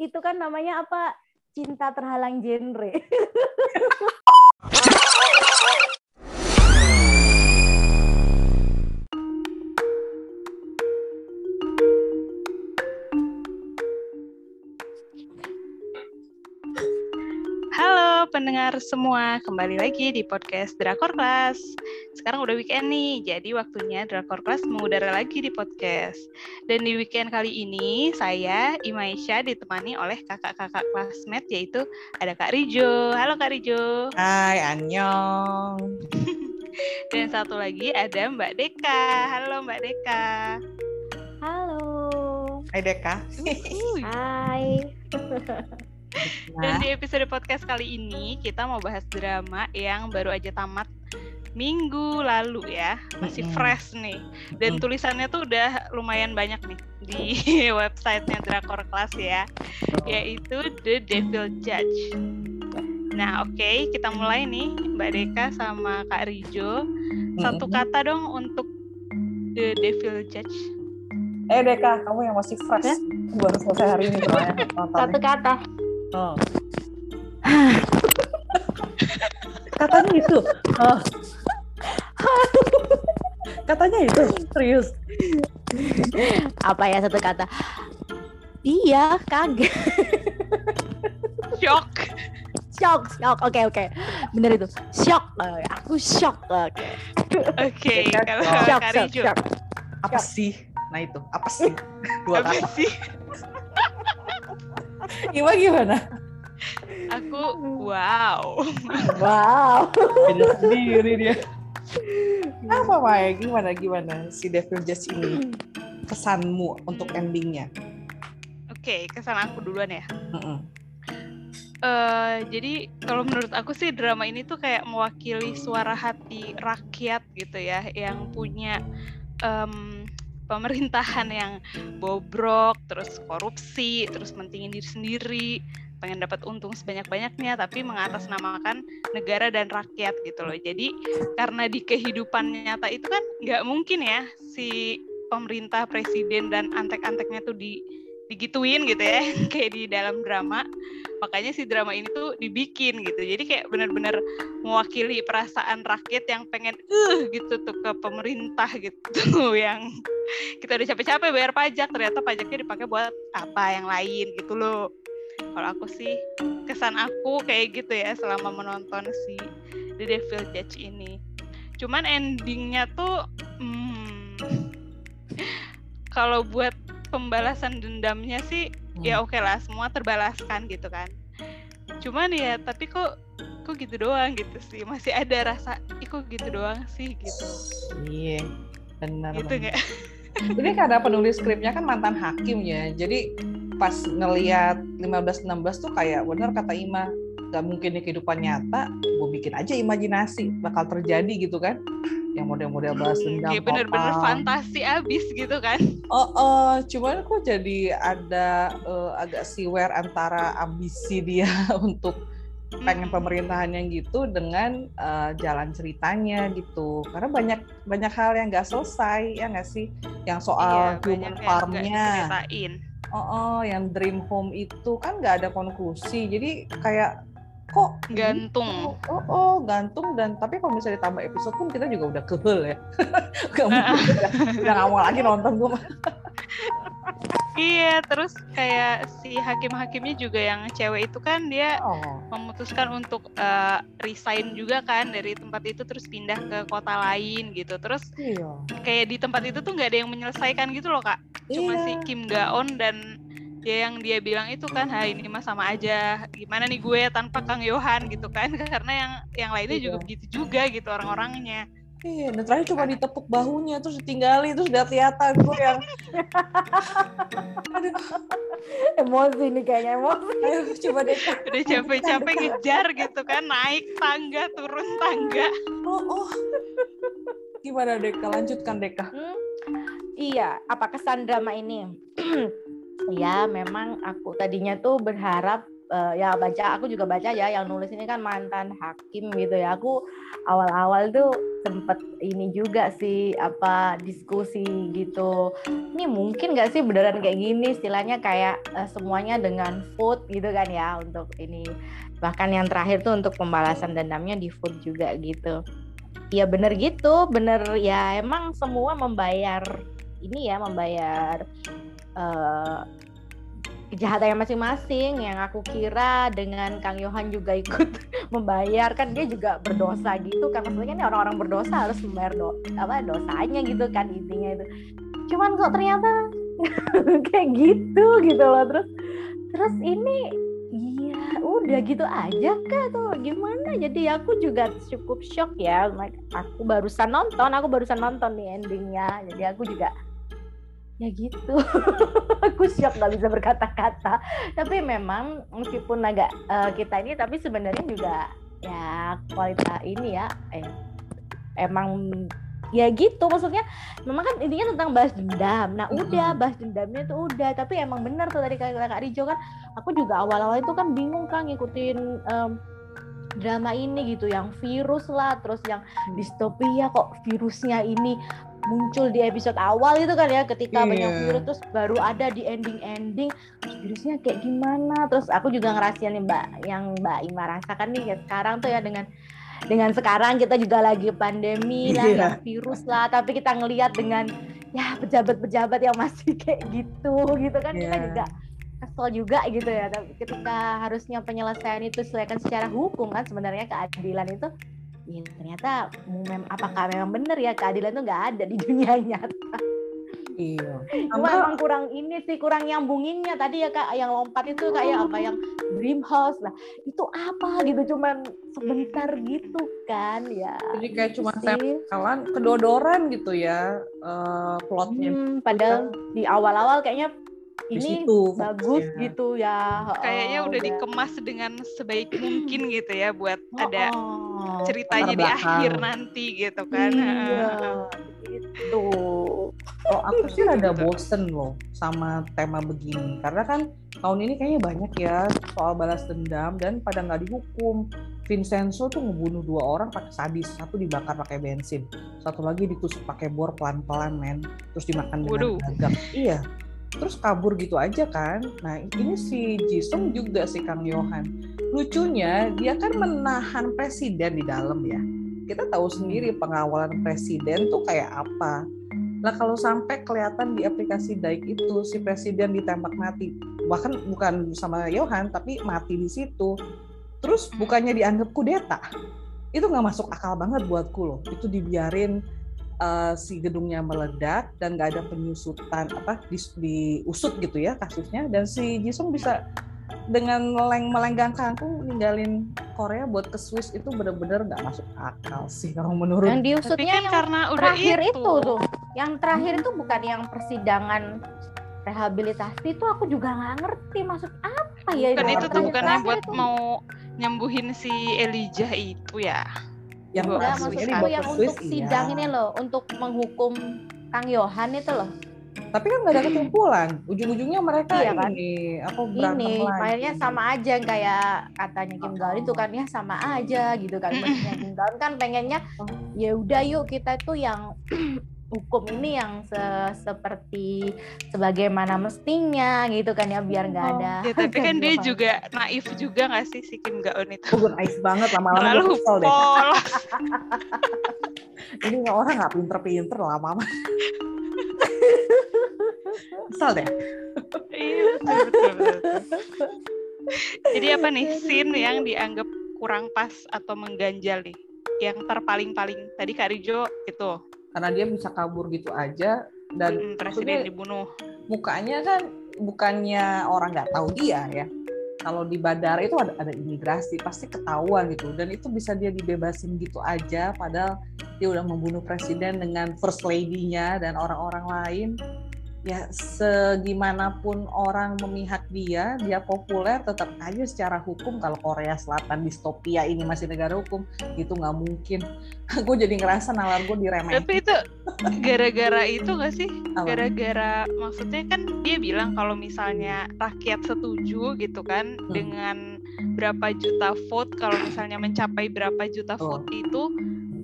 itu kan namanya apa? Cinta terhalang genre. pendengar semua, kembali lagi di podcast Drakor Class. Sekarang udah weekend nih, jadi waktunya Drakor Class mengudara lagi di podcast. Dan di weekend kali ini, saya, Imaisha, ditemani oleh kakak-kakak classmate, yaitu ada Kak Rijo. Halo Kak Rijo. Hai, Anyong. Dan satu lagi ada Mbak Deka. Halo Mbak Deka. Halo. Hai Deka. Hai. Dan Nah, di episode podcast kali ini kita mau bahas drama yang baru aja tamat minggu lalu ya, masih fresh nih. Dan Mm-mm. tulisannya tuh udah lumayan banyak nih di websitenya Drakor Class ya, yaitu The Devil Judge. Nah oke kita mulai nih Mbak Deka sama Kak Rijo. Satu kata dong untuk The Devil Judge. Eh Deka, kamu yang masih fresh. Baru selesai hari ini. Satu kata. Oh. Katanya itu. Oh. Katanya itu, serius. Apa ya satu kata? Iya, kaget. Shock. Shock, shock. Oke, oke. Bener itu. Shock. Aku shock. Oke. Oke Deka, kalau shock, Shock, shock, Rijo. shock. Apa sih? Nah itu, apa sih? Dua Apa kata. sih? Gimana gimana? Aku wow. Wow. Beda sendiri dia. Apa Maya? Gimana gimana si Devil Judge ini? Kesanmu untuk endingnya? Oke, kesan aku duluan ya. Mm-mm. Eh, jadi kalau menurut aku sih drama ini tuh kayak mewakili suara hati rakyat gitu ya, yang punya em, pemerintahan yang bobrok, terus korupsi, terus mentingin diri sendiri, pengen dapat untung sebanyak-banyaknya, tapi mengatasnamakan negara dan rakyat gitu loh. Jadi karena di kehidupan nyata itu kan nggak mungkin ya si pemerintah, presiden dan antek-anteknya tuh di digituin gitu ya, kayak di dalam drama. Makanya si drama ini tuh dibikin gitu. Jadi kayak benar-benar mewakili perasaan rakyat yang pengen uh gitu tuh ke pemerintah gitu. Yang kita udah capek-capek bayar pajak ternyata pajaknya dipakai buat apa yang lain gitu loh. Kalau aku sih kesan aku kayak gitu ya selama menonton si The Devil Judge ini. Cuman endingnya tuh hmm, kalau buat pembalasan dendamnya sih ya oke lah semua terbalaskan gitu kan cuman ya tapi kok kok gitu doang gitu sih masih ada rasa kok gitu doang sih gitu Iya, benar. gitu benar. nggak Jadi karena penulis skripnya kan mantan hakim ya. Jadi pas ngeliat 15-16 tuh kayak bener kata Ima, gak mungkin di kehidupan nyata, gue bikin aja imajinasi bakal terjadi gitu kan. Yang model-model balas dendam. kayak bener-bener fantasi abis gitu kan. Oh, oh, cuman kok jadi ada eh, agak siwer antara ambisi dia untuk pengen Mm-mm. pemerintahan yang gitu dengan eh, jalan ceritanya gitu. Karena banyak banyak hal yang nggak selesai ya nggak sih? Yang Iya, soal banyak human farmnya. oh, oh yang dream home itu kan nggak ada konklusi. Jadi kayak kok gantung. gitu? oh, oh gantung. Dan tapi kalau misalnya ditambah episode pun kita juga udah kehel ya. Gak mungkin. Udah, udah nggak mau lagi nonton gue iya terus kayak si hakim-hakimnya juga yang cewek itu kan dia oh. memutuskan untuk eh, resign juga kan dari tempat itu terus pindah ke kota lain gitu. Terus iya. kayak di tempat itu tuh nggak ada yang menyelesaikan gitu loh kak. Cuma Iya. si Kim Gaon dan ya yang dia bilang itu kan ha ini mah sama aja gimana nih gue tanpa Kang Yohan gitu kan karena yang yang lainnya juga Iya. begitu juga gitu orang-orangnya Iya, dan terakhir cuma ditepuk bahunya, terus ditinggalin, terus udah kelihatan gue yang Aduh, Emosi nih kayaknya emosi. ayo coba deh. udah capek-capek ngejar gitu kan naik tangga turun tangga Oh, oh. Gimana Deka? Lanjutkan Deka. Hmm, Iya, apa kesan drama ini? ya, memang aku tadinya tuh berharap uh, ya baca aku juga baca ya yang nulis ini kan mantan hakim gitu ya. Aku awal-awal tuh sempet ini juga sih apa diskusi gitu. Ini mungkin gak sih beneran kayak gini? Istilahnya kayak uh, semuanya dengan vote gitu kan ya untuk ini. Bahkan yang terakhir tuh untuk pembalasan dendamnya di vote juga gitu. Ya bener gitu bener ya emang semua membayar ini ya membayar uh, kejahatannya masing-masing. Yang aku kira dengan Kang Yohan juga ikut membayar kan dia juga berdosa gitu kan. Maksudnya kan orang-orang berdosa harus membayar do apa dosanya gitu kan intinya itu. Cuman kok ternyata kayak gitu gitu loh. Terus terus ini iya udah gitu aja kak tuh gimana? Jadi aku juga cukup shock ya. Aku barusan nonton aku barusan nonton nih endingnya. Jadi aku juga ya gitu. Aku siap nggak bisa berkata-kata. Tapi memang meskipun agak uh, kita ini tapi sebenarnya juga ya kualitas ini ya eh, emang ya gitu. Maksudnya memang kan intinya tentang bahas dendam. Nah udah bahas dendamnya itu udah. Tapi emang benar tuh tadi kata kak Rijo kan aku juga awal-awal itu kan bingung kan ngikutin um, drama ini gitu. Yang virus lah terus yang mm. distopia kok virusnya ini muncul di episode awal itu kan ya ketika yeah. banyak virus terus baru ada di ending-ending virusnya kayak gimana terus aku juga ngerasain nih mbak yang mbak Ima rasakan nih ya sekarang tuh ya dengan dengan sekarang kita juga lagi pandemi lah yeah. virus lah tapi kita ngelihat dengan ya pejabat-pejabat yang masih kayak gitu gitu kan yeah. kita iya. juga kesel juga gitu ya tapi ketika harusnya penyelesaian itu selesaikan secara hukum kan sebenarnya keadilan itu ya ternyata mem apakah memang benar ya keadilan itu nggak ada di dunia nyata Iya. Cuma emang kurang ini sih, kurang nyambunginnya tadi ya kak, yang lompat itu kayak apa yang dream house lah, itu apa gitu, cuman sebentar gitu kan ya. Jadi kayak cuma tempelan kedodoran gitu ya uh, plotnya. Hmm, padahal di awal-awal kayaknya ini situ, bagus ya. gitu ya. Kayaknya oh, udah dikemas dengan sebaik mungkin gitu ya buat oh, ada ceritanya di akhir nanti gitu kan. Iya, gitu. Oh, aku sih rada bosen loh sama tema begini karena kan tahun ini kayaknya banyak ya soal balas dendam dan pada nggak dihukum. Vincenzo tuh ngebunuh dua orang pakai sadis, satu dibakar pakai bensin, satu lagi ditusuk pakai bor pelan-pelan men, terus dimakan dengan gagak. Iya, terus kabur gitu aja kan. Nah ini si Jisung juga si Kang Yohan. Lucunya dia kan menahan presiden di dalam ya. Kita tahu sendiri pengawalan presiden tuh kayak apa. Nah kalau sampai kelihatan di aplikasi Daik itu si presiden ditembak mati, bahkan bukan sama Yohan tapi mati di situ. Terus bukannya dianggap kudeta, itu nggak masuk akal banget buatku loh. Itu dibiarin uh, si gedungnya meledak dan nggak ada penyusutan apa di, diusut gitu ya kasusnya dan si Jisung bisa dengan meleng melenggang kangkung ninggalin Korea buat ke Swiss itu bener-bener nggak masuk akal sih kalau menurut yang diusutnya kan yang karena udah terakhir itu. itu tuh yang terakhir itu bukan yang persidangan rehabilitasi itu aku juga nggak ngerti maksud apa ya kan itu tuh bukan yang buat itu. mau nyembuhin si Elijah itu ya yang Enggak, maksudnya yang untuk iya. sidang ini loh untuk menghukum Kang Yohan itu loh. Tapi kan nggak ada kesimpulan. Ujung-ujungnya mereka iya kan? ini apa berantem ini mainnya sama aja kayak katanya Kim Gal itu kan ya sama aja gitu kan. Maksudnya Kim Gal kan pengennya ya udah yuk kita tuh yang hukum ini yang se seperti sebagaimana mestinya gitu kan ya biar nggak oh, ada. Ya, tapi kan dia juga naif juga nggak sih si Kim Gaon itu? Oh, naif banget lama-lama Lalu deh. ini orang nggak pinter-pinter lama-lama. Kesel deh. Iya, Jadi apa nih scene yang dianggap kurang pas atau mengganjal nih? Yang terpaling-paling tadi Kak Rijo itu karena dia bisa kabur gitu aja dan presiden dibunuh. mukanya kan bukannya orang nggak tahu dia ya. Kalau di bandara itu ada, ada imigrasi pasti ketahuan gitu. Dan itu bisa dia dibebasin gitu aja padahal dia udah membunuh presiden dengan first lady-nya dan orang-orang lain ya segimanapun orang memihak dia, dia populer tetap aja secara hukum kalau Korea Selatan distopia ini masih negara hukum itu nggak mungkin. gue jadi ngerasa nalar gue diremehin. Tapi itu gara-gara itu gak sih? Gara-gara maksudnya kan dia bilang kalau misalnya rakyat setuju gitu kan hmm. dengan berapa juta vote kalau misalnya mencapai berapa juta vote oh. itu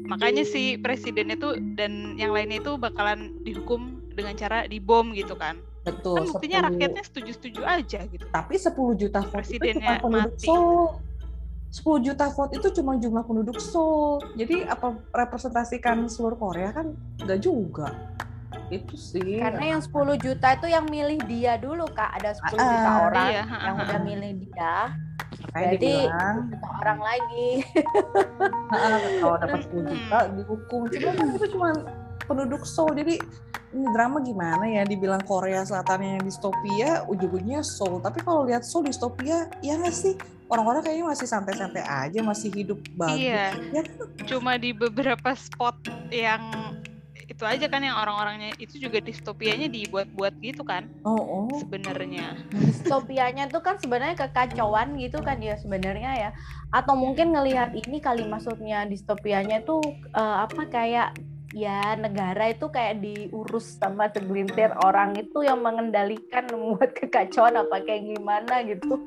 makanya si presiden itu dan yang lainnya itu bakalan dihukum dengan cara dibom gitu kan. Betul. Kan buktinya 10... rakyatnya setuju-setuju aja gitu. Tapi 10 juta vote Presidennya itu cuma penduduk mati. Seoul. 10 juta vote itu cuma jumlah penduduk Seoul. Jadi apa representasikan seluruh Korea kan enggak juga. Itu sih. Karena yang 10 juta itu yang milih dia dulu Kak. Ada 10 uh, juta orang iya, yang udah milih dia. Jadi juta orang lagi. kalau dapat 10 juta dihukum. Cuma itu cuma penduduk Seoul. Jadi ini drama gimana ya? Dibilang Korea Selatan yang distopia ujung-ujungnya Seoul. Tapi kalau lihat Seoul distopia ya nggak sih? Orang-orang kayaknya masih santai-santai aja masih hidup bagus iya. Ya, cuma di beberapa spot yang itu aja kan yang orang-orangnya itu juga distopianya dibuat-buat gitu kan oh, oh. sebenarnya. Distopianya tuh kan sebenarnya kekacauan gitu kan ya sebenarnya ya. Atau mungkin ngelihat ini kali maksudnya distopianya tuh uh, apa kayak ya negara itu kayak diurus sama segelintir orang itu yang mengendalikan membuat kekacauan apa kayak gimana gitu.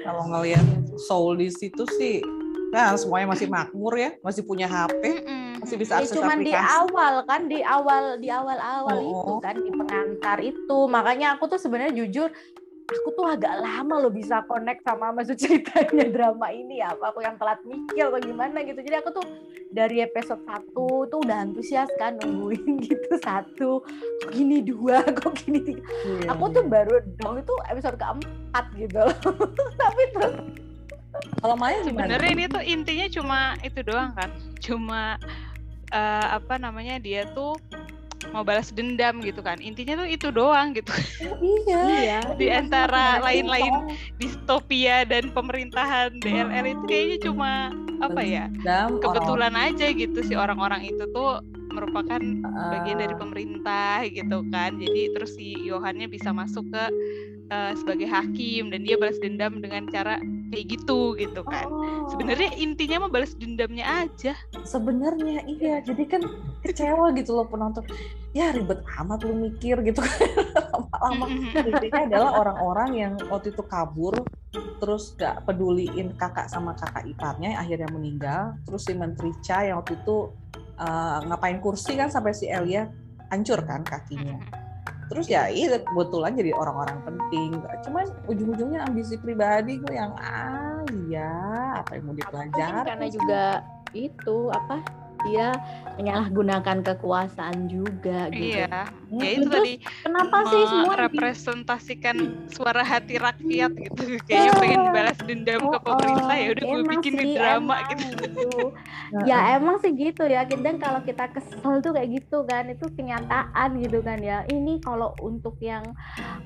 Kalau ngeliat Soul di situ sih, nah semuanya masih makmur ya, masih punya HP, masih bisa ya, akses ya, cuman aplikasi. di awal kan, di awal di awal-awal oh. itu kan di pengantar itu, makanya aku tuh sebenarnya jujur aku tuh agak lama loh bisa connect sama maksud ceritanya drama ini ya. Apa aku yang telat mikir atau gimana gitu. Jadi aku tuh dari episode satu tuh udah antusias kan nungguin gitu. Satu kok gini? Dua kok gini? Tiga. Yeah. aku tuh baru dong itu episode keempat gitu. Loh tapi terus kalau main sebenarnya ini tuh intinya cuma itu doang kan. Cuma uh, apa namanya dia tuh mau balas dendam gitu kan. Intinya tuh itu doang gitu. Iya, iya. di antara lain-lain distopia dan pemerintahan DLR itu kayaknya cuma apa ya kebetulan aja gitu si orang-orang itu tuh merupakan bagian dari pemerintah gitu kan jadi terus si Yohannya bisa masuk ke uh, sebagai hakim dan dia balas dendam dengan cara kayak gitu gitu kan. Oh. Sebenarnya intinya mah balas dendamnya aja. Sebenarnya iya, jadi kan kecewa gitu loh penonton. Ya ribet amat lu mikir gitu kan. Lama-lama intinya adalah orang-orang yang waktu itu kabur terus gak peduliin kakak sama kakak iparnya akhirnya meninggal. Terus si Menteri Cha yang waktu itu uh, ngapain kursi kan sampai si Elia hancur kan kakinya terus ya iya kebetulan jadi orang-orang penting cuman ujung-ujungnya ambisi pribadi gue yang ah iya apa yang mau dipelajari karena juga itu apa dia menyalahgunakan kekuasaan juga gitu. Iya. Hmm, ya itu tadi kenapa sih semua representasikan suara hati rakyat gitu. Kayaknya pengen balas dendam oh, ke pemerintah oh, ya udah gue bikin sih, drama gitu. gitu. ya emang sih gitu ya. Dan kalau kita kesel tuh kayak gitu kan, itu kenyataan gitu kan ya. Ini kalau untuk yang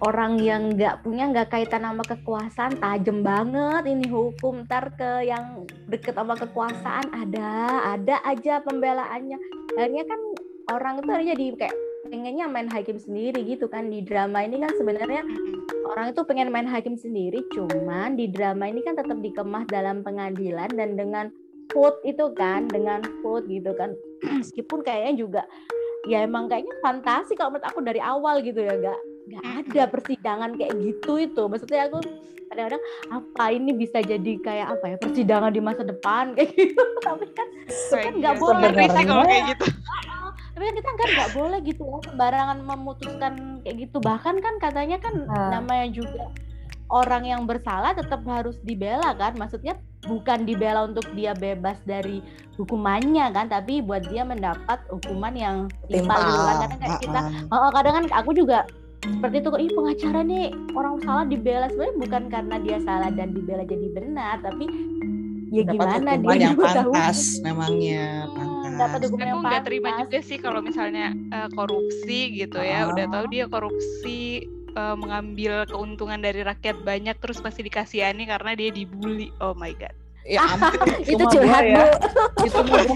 orang yang nggak punya nggak kaitan sama kekuasaan tajam banget ini hukum ntar ke yang deket sama kekuasaan ada ada aja pembelaannya akhirnya kan orang itu akhirnya jadi kayak pengennya main hakim sendiri gitu kan. Di drama ini kan sebenarnya orang itu pengen main hakim sendiri cuman di drama ini kan tetap dikemas dalam pengadilan dan dengan food itu kan dengan food gitu kan. Meskipun kayaknya juga ya emang kayaknya fantasi kalau menurut aku dari awal gitu ya gak nggak ada persidangan kayak gitu itu. Maksudnya aku kadang-kadang apa ini bisa jadi kayak apa ya persidangan di masa depan? Kayak gitu. Tapi kan itu kan nggak iya, boleh kalau kayak gitu tapi kan kita kan nggak boleh gitu ya sembarangan memutuskan kayak gitu. Bahkan kan katanya kan hmm. namanya juga orang yang bersalah tetap harus dibela kan. Maksudnya bukan dibela untuk dia bebas dari hukumannya kan tapi buat dia mendapat hukuman yang timpal gitu kan. Kadang kan kita oh, kadang kan aku juga seperti itu kok ih pengacara nih orang salah dibela. Sebenarnya bukan karena dia salah dan dibela jadi benar tapi ya dapat gimana dia yang pantas tahu. memangnya pantas dapat hukuman yang nggak terima juga sih kalau misalnya uh, korupsi gitu ya oh. udah tahu dia korupsi uh, mengambil keuntungan dari rakyat banyak terus pasti dikasihani karena dia dibully oh my god Ya, itu curhat ya. bu. Itu, itu,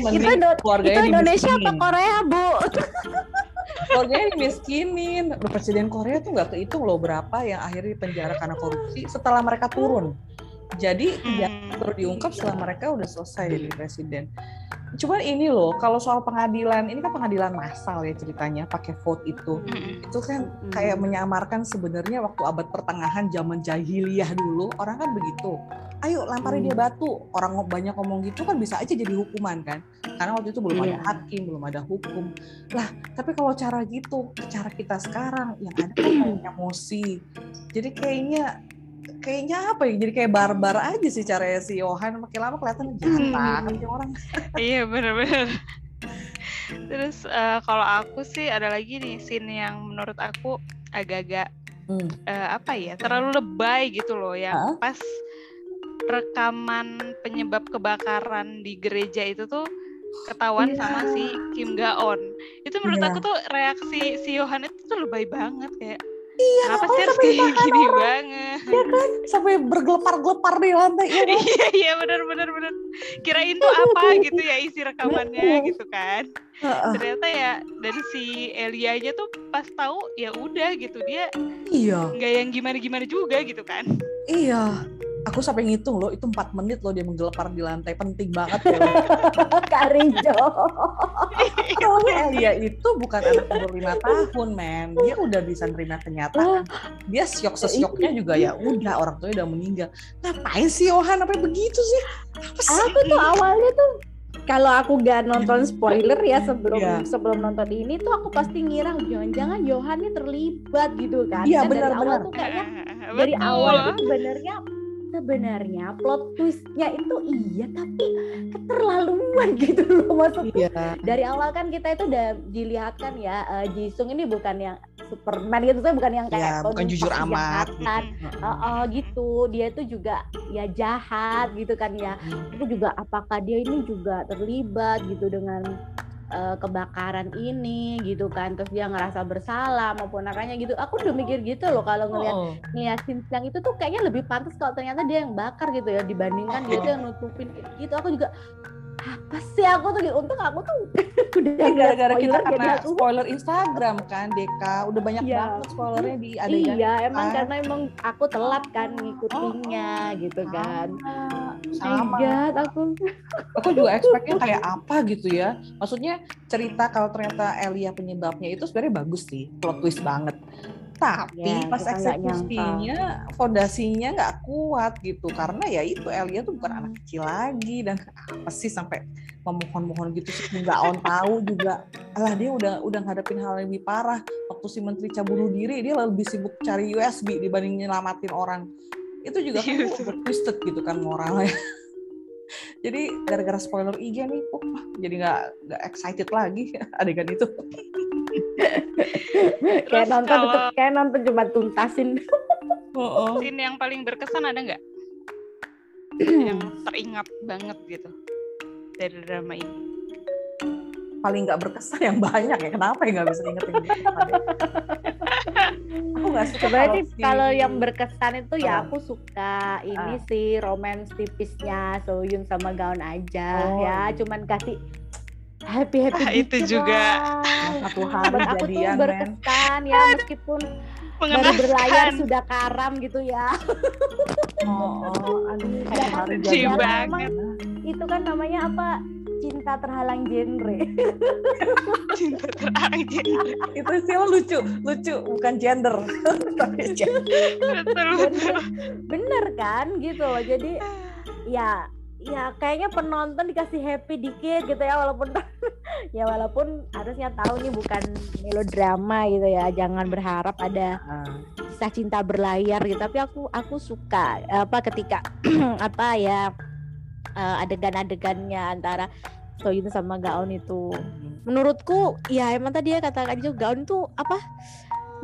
itu Indonesia apa Korea bu? keluarganya dimiskinin presiden Korea tuh nggak kehitung loh berapa yang akhirnya penjara karena korupsi setelah mereka turun jadi ya Hmm. baru diungkap setelah mereka udah selesai jadi presiden cuman ini loh kalau soal pengadilan ini kan pengadilan massal ya ceritanya pakai vote itu Mm-mm. itu kan kayak menyamarkan sebenarnya waktu abad pertengahan zaman jahiliyah dulu orang kan begitu ayo lamparin Hmm. dia batu orang banyak ngomong gitu kan bisa aja jadi hukuman kan karena waktu itu belum ada Iya. hakim belum ada hukum lah tapi kalau cara gitu cara kita sekarang yang ada kan emosi jadi kayaknya kayaknya apa ya jadi kayak barbar aja sih caranya si Yohan makin lama kelihatan jahat Hmm. banget nih orang Iya bener-bener. Terus eh, kalau aku sih ada lagi nih scene yang menurut aku agak-agak Hmm. eh, apa ya terlalu lebay gitu loh yang Hah? pas rekaman penyebab kebakaran di gereja itu tuh ketahuan Iya. sama si Kim Gaon. Itu menurut Iya. aku tuh reaksi si Yohan itu tuh lebay banget kayak iya kenapa ngapain sih harus kayak gini orang? banget. ya kan sampai bergelepar-gelepar di lantai ya kan? Iya iya benar benar benar. Kirain tuh apa gitu ya isi rekamannya gitu kan. Ternyata ya dari si Elia aja tuh pas tahu ya udah gitu dia iya nggak yang gimana gimana juga gitu kan Iya, aku sampai ngitung loh, itu empat menit loh dia menggelepar di lantai, penting banget ya. Kak Rijo. Soalnya Elia itu bukan anak umur lima tahun, men. Dia udah bisa nerima kenyataan. Dia syok sesyoknya juga ya udah orang tuanya udah meninggal. Ngapain sih Yohan sampai begitu sih? Apa sih? Aku tuh awalnya tuh kalau aku gak nonton spoiler ya sebelum Iya. sebelum nonton ini tuh aku pasti ngira jangan-jangan Johan ini terlibat gitu kan. Iya, Kan dari benar, awal benar. tuh kayaknya dari awal tuh sebenarnya sebenarnya plot twistnya itu iya tapi keterlaluan gitu loh maksudnya Iya. dari awal kan kita itu udah dilihatkan ya eh, Jisung ini bukan yang Superman gitu saya bukan yang Iya, kayak bukan penumpang jujur amat. kejahatan. gitu. Oh, oh, gitu dia tuh juga ya jahat gitu kan ya itu juga apakah dia ini juga terlibat gitu dengan eh, kebakaran ini gitu kan terus dia ngerasa bersalah maupun anaknya gitu. Aku udah mikir gitu loh kalau ngelihat Oh, ngeliat scene yang itu tuh kayaknya lebih pantas kalau ternyata dia yang bakar gitu ya dibandingkan dia tuh yang nutupin gitu. Aku juga apa sih aku tuh? Untung aku tuh udah ngeliat gara-gara kita jadi aku spoiler Instagram kan, Deka. Udah banyak Iya. banget spoilernya di adegan. iya emang kan. karena emang aku telat kan ngikutinnya gitu kan Sama. God, aku aku juga expect-nya kayak apa gitu ya. Maksudnya cerita kalau ternyata Elia penyebabnya itu sebenarnya bagus sih, plot twist banget. Tapi Ya, pas eksekusinya, fondasinya nggak kuat gitu. Karena ya itu Elia tuh bukan anak kecil lagi dan apa sih sampai memohon-mohon gitu sih nggak on tahu juga. Alah dia udah udah ngadepin hal yang lebih parah. Waktu si menteri bunuh diri dia lebih sibuk cari USB dibanding nyelamatin orang. Itu juga kan Iya, udah twisted gitu kan moralnya. Jadi gara-gara spoiler IG nih, uh, jadi nggak nggak excited lagi adegan itu. Kayak nonton kalau- tetep kayak nonton cuma tuntasin Oh, scene yang paling berkesan ada nggak yang teringat banget gitu dari drama ini Paling nggak berkesan yang banyak ya. Kenapa ya nggak bisa inget? Aku nggak suka sebenarnya kalau si- kalau yang berkesan itu ya aku suka ini Ah. sih romance tipisnya Soyun sama Gaon aja Oh, ya iya. cuman kasih happy happy Ah, itu juga. satu hari buat aku tuh berkesan ya meskipun baru berlayar sudah karam gitu ya Oh, oh, aduh, Ya kan, lucu jadian. banget. itu kan namanya apa cinta terhalang genre cinta terangin Itu sih lucu, lucu bukan gender. Tapi gender. betul betul bener kan gitu loh jadi ya ya kayaknya penonton dikasih happy dikit gitu ya walaupun ya walaupun harusnya tahu nih bukan melodrama gitu ya jangan berharap ada Ah, kisah cinta berlayar gitu. Tapi aku aku suka apa ketika apa ya eh, adegan-adegannya antara Soyun sama Gaon itu. Menurutku ya emang tadi ya katakan juga Gaon tuh apa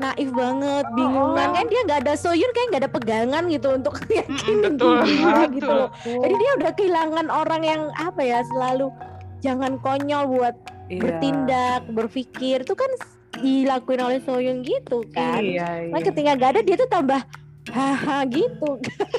naif banget bingung Oh. kan dia nggak ada Soyun kayak nggak ada pegangan gitu untuk yakinin betul, dia gitu loh jadi dia udah kehilangan orang yang apa ya selalu jangan konyol buat Iya. bertindak berpikir itu kan dilakuin oleh Soyun gitu kan Iya, iya. Nah, ketika gak ada dia tuh tambah haha gitu.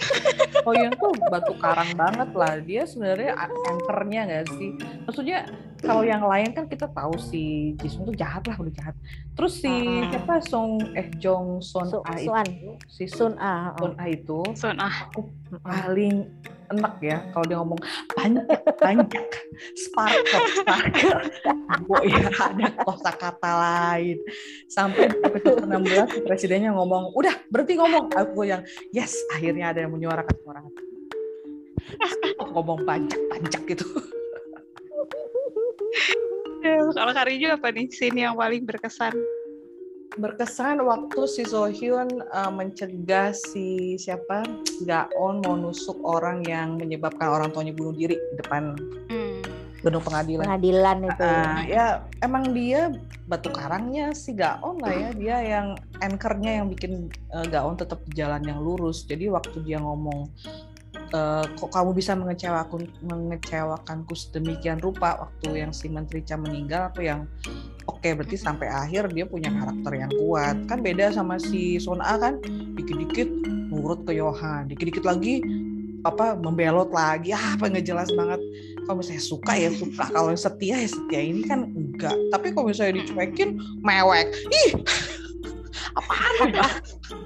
Koyun tuh batu karang banget lah. Dia sebenarnya anchornya nggak sih? Maksudnya kalau yang lain kan kita tahu si Jisung tuh jahat lah udah jahat. Terus si Ah. siapa Song eh Jong Son Ah Suan. itu si Sun A. Son Ah itu Son ah aku paling enak ya kalau dia ngomong banyak banyak sparkle sparkle. Bo, ya ada kosakata lain. Sampai episode 16 presidennya ngomong udah berhenti ngomong. Aku yang yes akhirnya ada yang menyuarakan suara. Ngomong banyak banyak gitu. Kalau Kariju apa nih scene yang paling berkesan berkesan waktu si Sohyun uh, mencegah si siapa Gaon mau nusuk orang yang menyebabkan orang tuanya bunuh diri di depan hmm. gedung pengadilan Pengadilan itu. ya. Ah, ya emang dia batu karangnya si Gaon lah ya dia yang anchornya yang bikin eh, Gaon tetap di jalan yang lurus jadi waktu dia ngomong eh, kok kamu bisa mengecewakan mengecewakanku sedemikian rupa waktu yang si Menteri Cha meninggal aku yang oke berarti sampai akhir dia punya karakter yang kuat. Kan beda sama si Son A kan dikit-dikit nurut ke Yohan dikit-dikit lagi apa membelot lagi. Ah, apa nggak jelas banget. Kalau misalnya suka ya suka. Kalau setia ya setia. Ini kan enggak. Tapi kalau misalnya dicuekin mewek. Ih apaan ya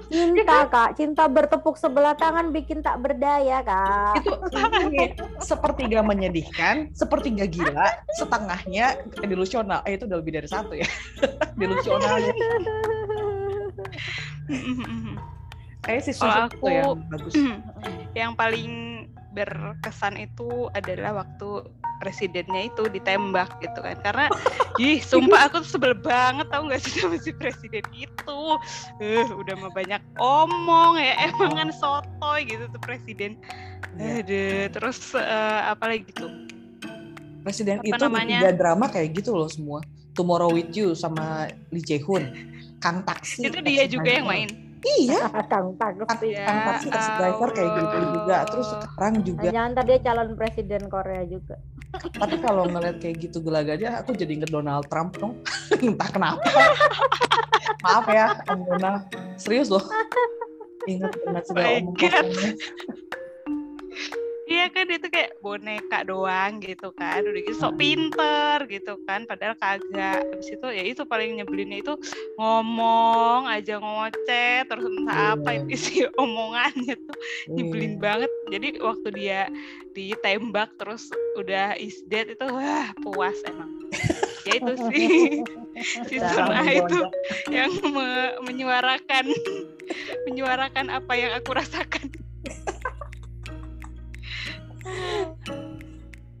Cinta kak, cinta bertepuk sebelah tangan bikin tak berdaya kak. itu ini sepertiga menyedihkan sepertiga gila setengahnya delusional. Eh itu udah lebih dari satu ya. Delusionalnya kayak si Kalau Susu tuh aku- yang bagus. yang paling berkesan itu adalah waktu presidennya itu ditembak gitu kan. Karena ih sumpah aku tuh sebel banget tau gak sih sama si presiden itu. Eh udah mah banyak omong ya emang kan sotoy gitu tuh presiden. Iya. Aduh, terus eh, apa lagi tuh? Presiden Apa itu namanya? tiga drama kayak gitu loh semua. Tomorrow with You sama Lee Jae Hoon. Kang Taksi itu dia juga yang main iya. Kang Taksi. Ya Kang Taksi Taxi Driver kayak gitu juga. Terus sekarang juga Jangan ntar dia calon presiden Korea juga. tapi kalau ngeliat kayak gitu gelagatnya aku jadi inget Donald Trump dong. Entah kenapa. Maaf ya Om Donald. Serius loh. Inget banget God. kosongnya Iya kan itu kayak boneka doang gitu kan udah gitu sok pinter gitu kan padahal kagak. Habis itu ya itu paling nyebelinnya itu ngomong aja ngoceh terus entah apa Iya. isi omongannya tuh nyebelin Iya. banget. Jadi waktu dia ditembak terus udah is dead itu wah puas emang. Ya itu sih si Cara Sun Ah itu yang me- menyuarakan menyuarakan apa yang aku rasakan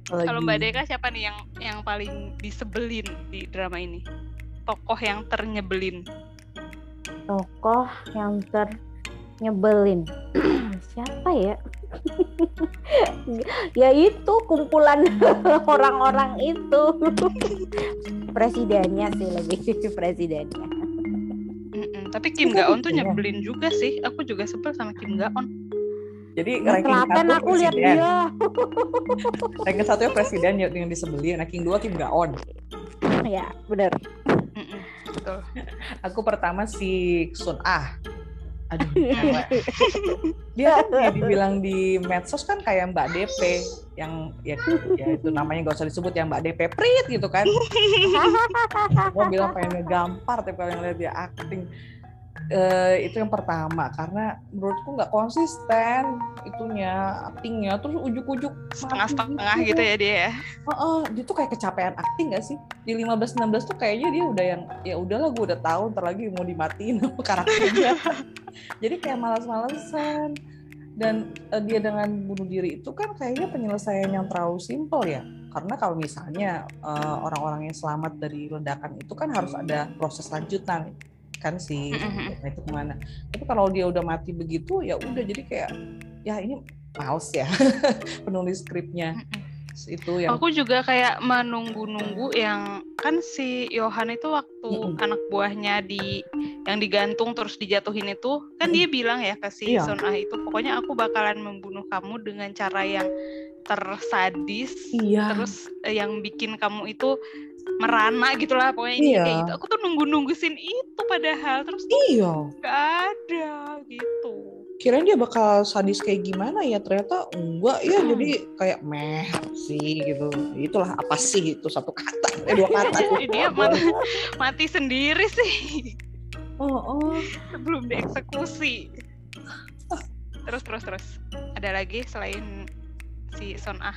Kalau Mbak Deka siapa nih yang yang paling disebelin di drama ini? Tokoh yang ternyebelin. Tokoh yang ter nyebelin. Siapa ya? ya itu kumpulan orang-orang itu. Presidennya sih lebih presidennya. Mm-mm, Tapi Kim Gaon tuh nyebelin juga sih. Aku juga sebel sama Kim Gaon. Jadi Nggak ranking satu aku lihat presiden. dia. ranking satunya presiden yang disebelin ranking dua Kim Gaon. Ya, Betul. aku pertama si Sun Ah. Aduh cewek. dia kan ya dibilang di medsos kan kayak Mbak DP yang ya, ya itu namanya gak usah disebut yang Mbak DP prit gitu kan. Mau bilang pengen ngegampar tapi kalau yang lihat dia acting eh, itu yang pertama karena menurutku nggak konsisten itunya actingnya terus ujuk-ujuk Setengah-setengah gitu ya dia ya. Heeh, dia tuh kayak kecapean acting gak sih? Di 15 16 tuh kayaknya dia udah yang ya udahlah gue udah tahu ntar lagi mau dimatiin sama karakternya. Jadi kayak malas-malesan. Dan eh, dia dengan bunuh diri itu kan kayaknya penyelesaian yang terlalu simpel ya. Karena kalau misalnya eh, orang-orang yang selamat dari ledakan itu kan harus ada proses lanjutan kan si Mhm. itu ke mana. Tapi kalau dia udah mati begitu ya udah jadi kayak ya ini males ya penulis skripnya itu yang Aku juga kayak menunggu-nunggu yang kan si Yohan itu waktu Mm-mm. anak buahnya di yang digantung terus dijatuhin itu kan dia bilang ya ke si Iya. Sun Ah itu pokoknya aku bakalan membunuh kamu dengan cara yang tersadis iya terus yang bikin kamu itu merana gitulah pokoknya ini Iya. kayak gitu. Aku tuh nunggu-nunggu scene itu padahal terus iya. nggak ada gitu. kirain dia bakal sadis kayak gimana ya ternyata enggak ya jadi kayak meh sih gitu. Itulah apa sih itu satu kata eh dua kata. Dia mati, mati sendiri sih. Oh, oh. sebelum dieksekusi. Terus terus terus. Ada lagi selain si Son Ah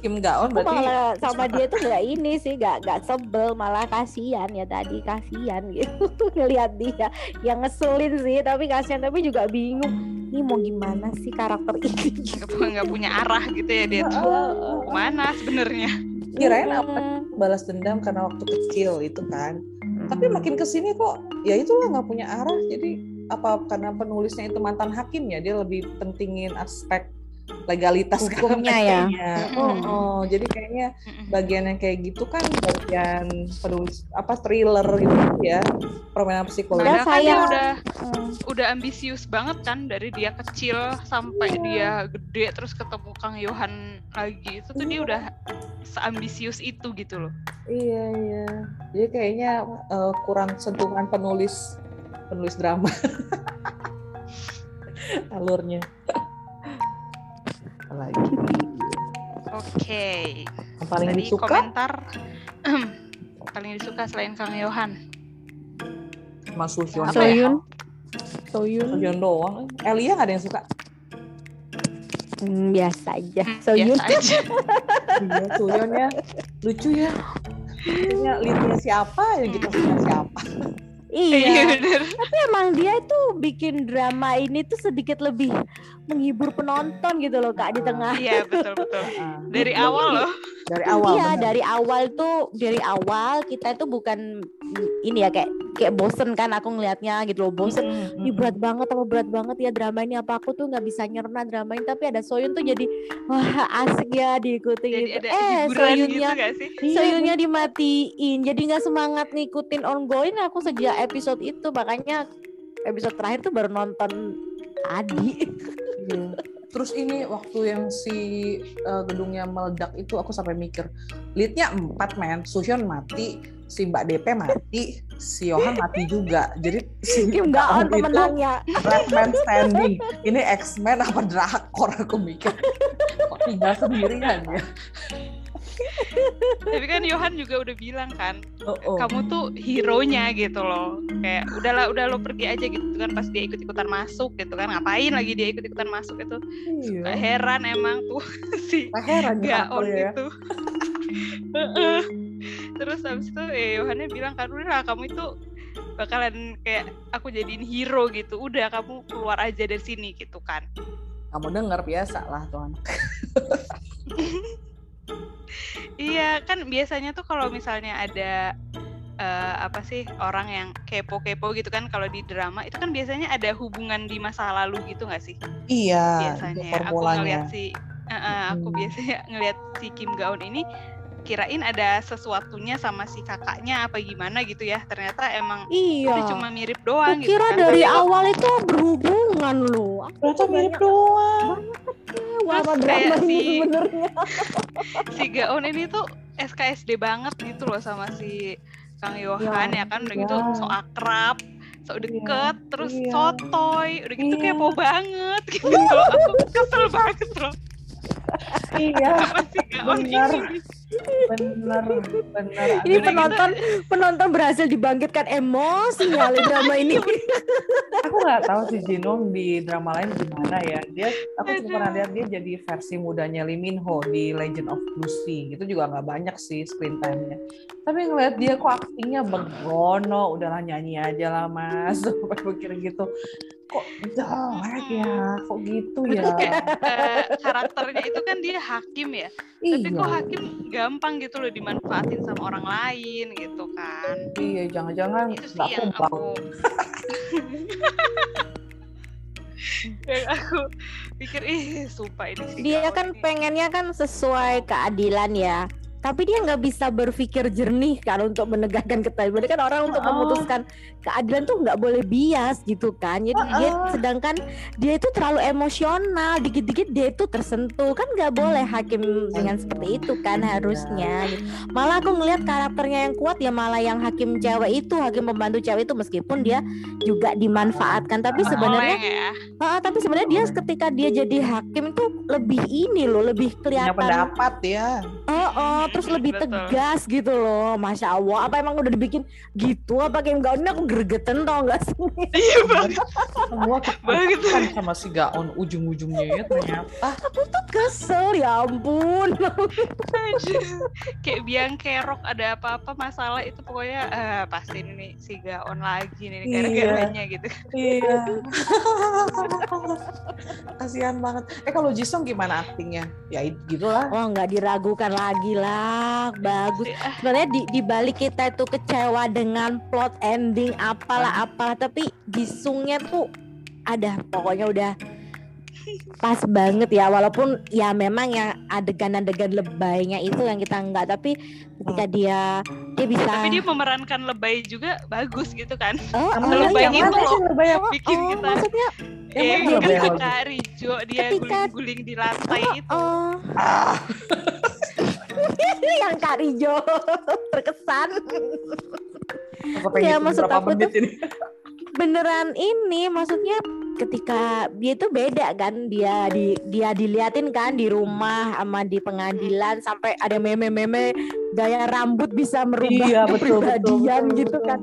Kim Gaon Aku berarti malah sama dia tuh nggak ini sih nggak nggak sebel malah kasihan ya tadi kasihan gitu. Ngelihat dia yang ngeselin sih tapi kasihan tapi juga bingung. Ini mau gimana sih karakter ini nggak pu- nggak punya arah gitu ya dia tuh ke mana sebenarnya? Kirain apa? Balas dendam karena waktu kecil itu kan. Tapi makin ke sini kok ya itulah nggak punya arah. Jadi apa karena penulisnya itu mantan hakim ya dia lebih pentingin aspek legalitas Hukumnya ya. oh, oh jadi kayaknya bagian yang kayak gitu kan bagian penulis apa thriller gitu ya permainan psikologi. Padahal kan dia udah Hmm. udah ambisius banget kan dari dia kecil sampai dia gede terus ketemu Kang Yohan lagi. Itu tuh dia udah seambisius itu gitu loh. Iya iya. Jadi kayaknya eh, kurang sentuhan penulis penulis drama. Alurnya lagi oke. Yang paling tadi disuka? komentar paling disuka selain Kang Yohan. Mas Apa ya? Soyun. Soyun. Suhyun doang. Elia nggak ada yang suka? Hmm, biasa aja. Hmm, Soyun. biasa aja. Iya Suhyun ya lucu ya. Leadnya siapa ya gitu siapa iya. Iya bener. Tapi emang dia itu bikin drama ini tuh sedikit lebih menghibur penonton gitu loh kak di tengah. Iya betul betul. Ah, dari awal loh. Dari awal iya bener. dari awal tuh dari awal kita itu bukan ini ya kayak kayak bosen kan aku ngelihatnya gitu loh bosen. Mm, mm, ini mm. berat banget apa berat banget ya drama ini apa aku tuh nggak bisa nyerna drama ini tapi ada Soyun tuh jadi wah asik ya diikuti jadi gitu. ada eh gitu Soyunnya Iya, Soyunnya dimatiin. Jadi nggak semangat ngikutin ongoing aku sejak episode itu. Makanya episode terakhir tuh baru nonton tadi Iya. Terus ini waktu yang si eh, gedungnya meledak itu aku sampai mikir, leadnya empat men, Suhyun mati, si Mbak DP mati, si Yohan mati juga. Jadi si Kim Gaon pemenangnya last man standing. Ini X-Men apa drakor aku mikir. Kok tinggal sendirian ya? Tapi kan Yohan juga udah bilang kan Oh, oh. kamu tuh hero nya gitu loh kayak udahlah udah lo pergi aja gitu kan pas dia ikut ikutan masuk gitu kan ngapain lagi dia ikut ikutan masuk itu Iya. Heran emang tuh si Tak heran ya Gaon ya. itu Heeh. terus habis itu ya Yohannya bilang kan udah kamu itu bakalan kayak aku jadiin hero gitu udah kamu keluar aja dari sini gitu kan Kamu denger biasa lah tuh anak. Iya kan biasanya tuh kalau misalnya ada eh, apa sih orang yang kepo-kepo gitu kan kalau di drama itu kan biasanya ada hubungan di masa lalu gitu nggak sih Iya, biasanya itu ya. aku ngeliat si eh, eh, aku Hmm. biasanya ngeliat si Kim Gaon ini kirain ada sesuatunya sama si kakaknya apa gimana gitu ya ternyata emang iya udah cuma mirip doang Aku gitu kira kan. dari Tapi awal itu berhubungan loh Aku Ternyata mirip doang. kecewa Terus sama kayak drama ini si- sebenarnya si Gaon ini tuh SKSD banget gitu loh sama si Kang Yohan ya, kan udah gitu ya. so akrab so deket terus iya. sotoy udah gitu Iya. kepo banget gitu aku kesel banget loh Iya, sama si Gaon benar. ini bener, bener. Ini Udah gitu- penonton penonton berhasil dibangkitkan emosinya oleh drama ini. aku nggak tahu si Jinong di drama lain gimana ya. Dia aku cuma pernah lihat dia jadi versi mudanya Lee Min Ho di Legend of Lucy. Itu juga nggak banyak sih screen time-nya. Tapi ngeliat dia kok aktingnya begono udahlah nyanyi aja lah mas. Sampai mikir gitu. Kok jelek ya? Kok gitu ya? Eh, karakternya itu kan dia hakim ya. Tapi kok iya. hakim gampang gitu loh dimanfaatin sama orang lain gitu kan iya jangan-jangan itu sih nggak yang aku yang aku pikir ih sumpah ini sih Dia kan ini." pengennya kan sesuai keadilan ya. Tapi dia nggak bisa berpikir jernih kan untuk menegakkan keadilan. Kan orang untuk Oh. memutuskan keadilan tuh nggak boleh bias gitu kan. Jadi dia Oh. sedangkan dia itu terlalu emosional, dikit-dikit dia itu tersentuh kan nggak boleh hakim dengan seperti itu kan harusnya. gitu. Malah aku ngelihat karakternya yang kuat ya malah yang hakim cewek itu, hakim pembantu cewek itu meskipun dia juga dimanfaatkan, tapi sebenarnya Oleng ya. Ah, tapi sebenarnya dia ketika dia jadi hakim tuh lebih ini loh, lebih Punya kelihatan. pendapat ya. Oh, oh, terus lebih Betul. tegas gitu loh, masya Allah. Apa emang udah dibikin gitu? Apa kayak enggak ini aku gregetan tau gak sih? Iya banget. Semua Banget. kan sama si Gaon ujung-ujungnya ya ternyata. Aku tuh kesel ya ampun. Kayak biang kerok ada apa-apa masalah itu pokoknya eh, pasti ini nih si Gaon lagi nih Iya. gara-garanya gitu. Iya. Kasihan banget. Eh kalau Jisung gimana aktingnya? Ya gitu lah. Oh nggak diragukan lagi lah, bagus. Ah, Sebenarnya di, di balik kita itu kecewa dengan plot ending apalah apalah, tapi Jisungnya tuh ada. Pokoknya udah pas banget ya walaupun ya memang yang adegan-adegan lebaynya itu yang kita enggak tapi ketika dia dia bisa Tapi dia memerankan lebay juga bagus gitu kan. oh, oh, lebay iya, yang itu loh. lebay yang- Bikin oh, kita maksudnya Yang eh, lebay yang ketika Rijo dia guling-guling di lantai itu. oh. Ah, yang Kak Rijo terkesan Ya, maksud aku menit ini. beneran ini maksudnya ketika dia tuh beda kan dia di dia diliatin kan di rumah sama di pengadilan sampai ada meme-meme gaya rambut bisa merubah Iya, betul, betul, kepribadian betul, gitu betul. kan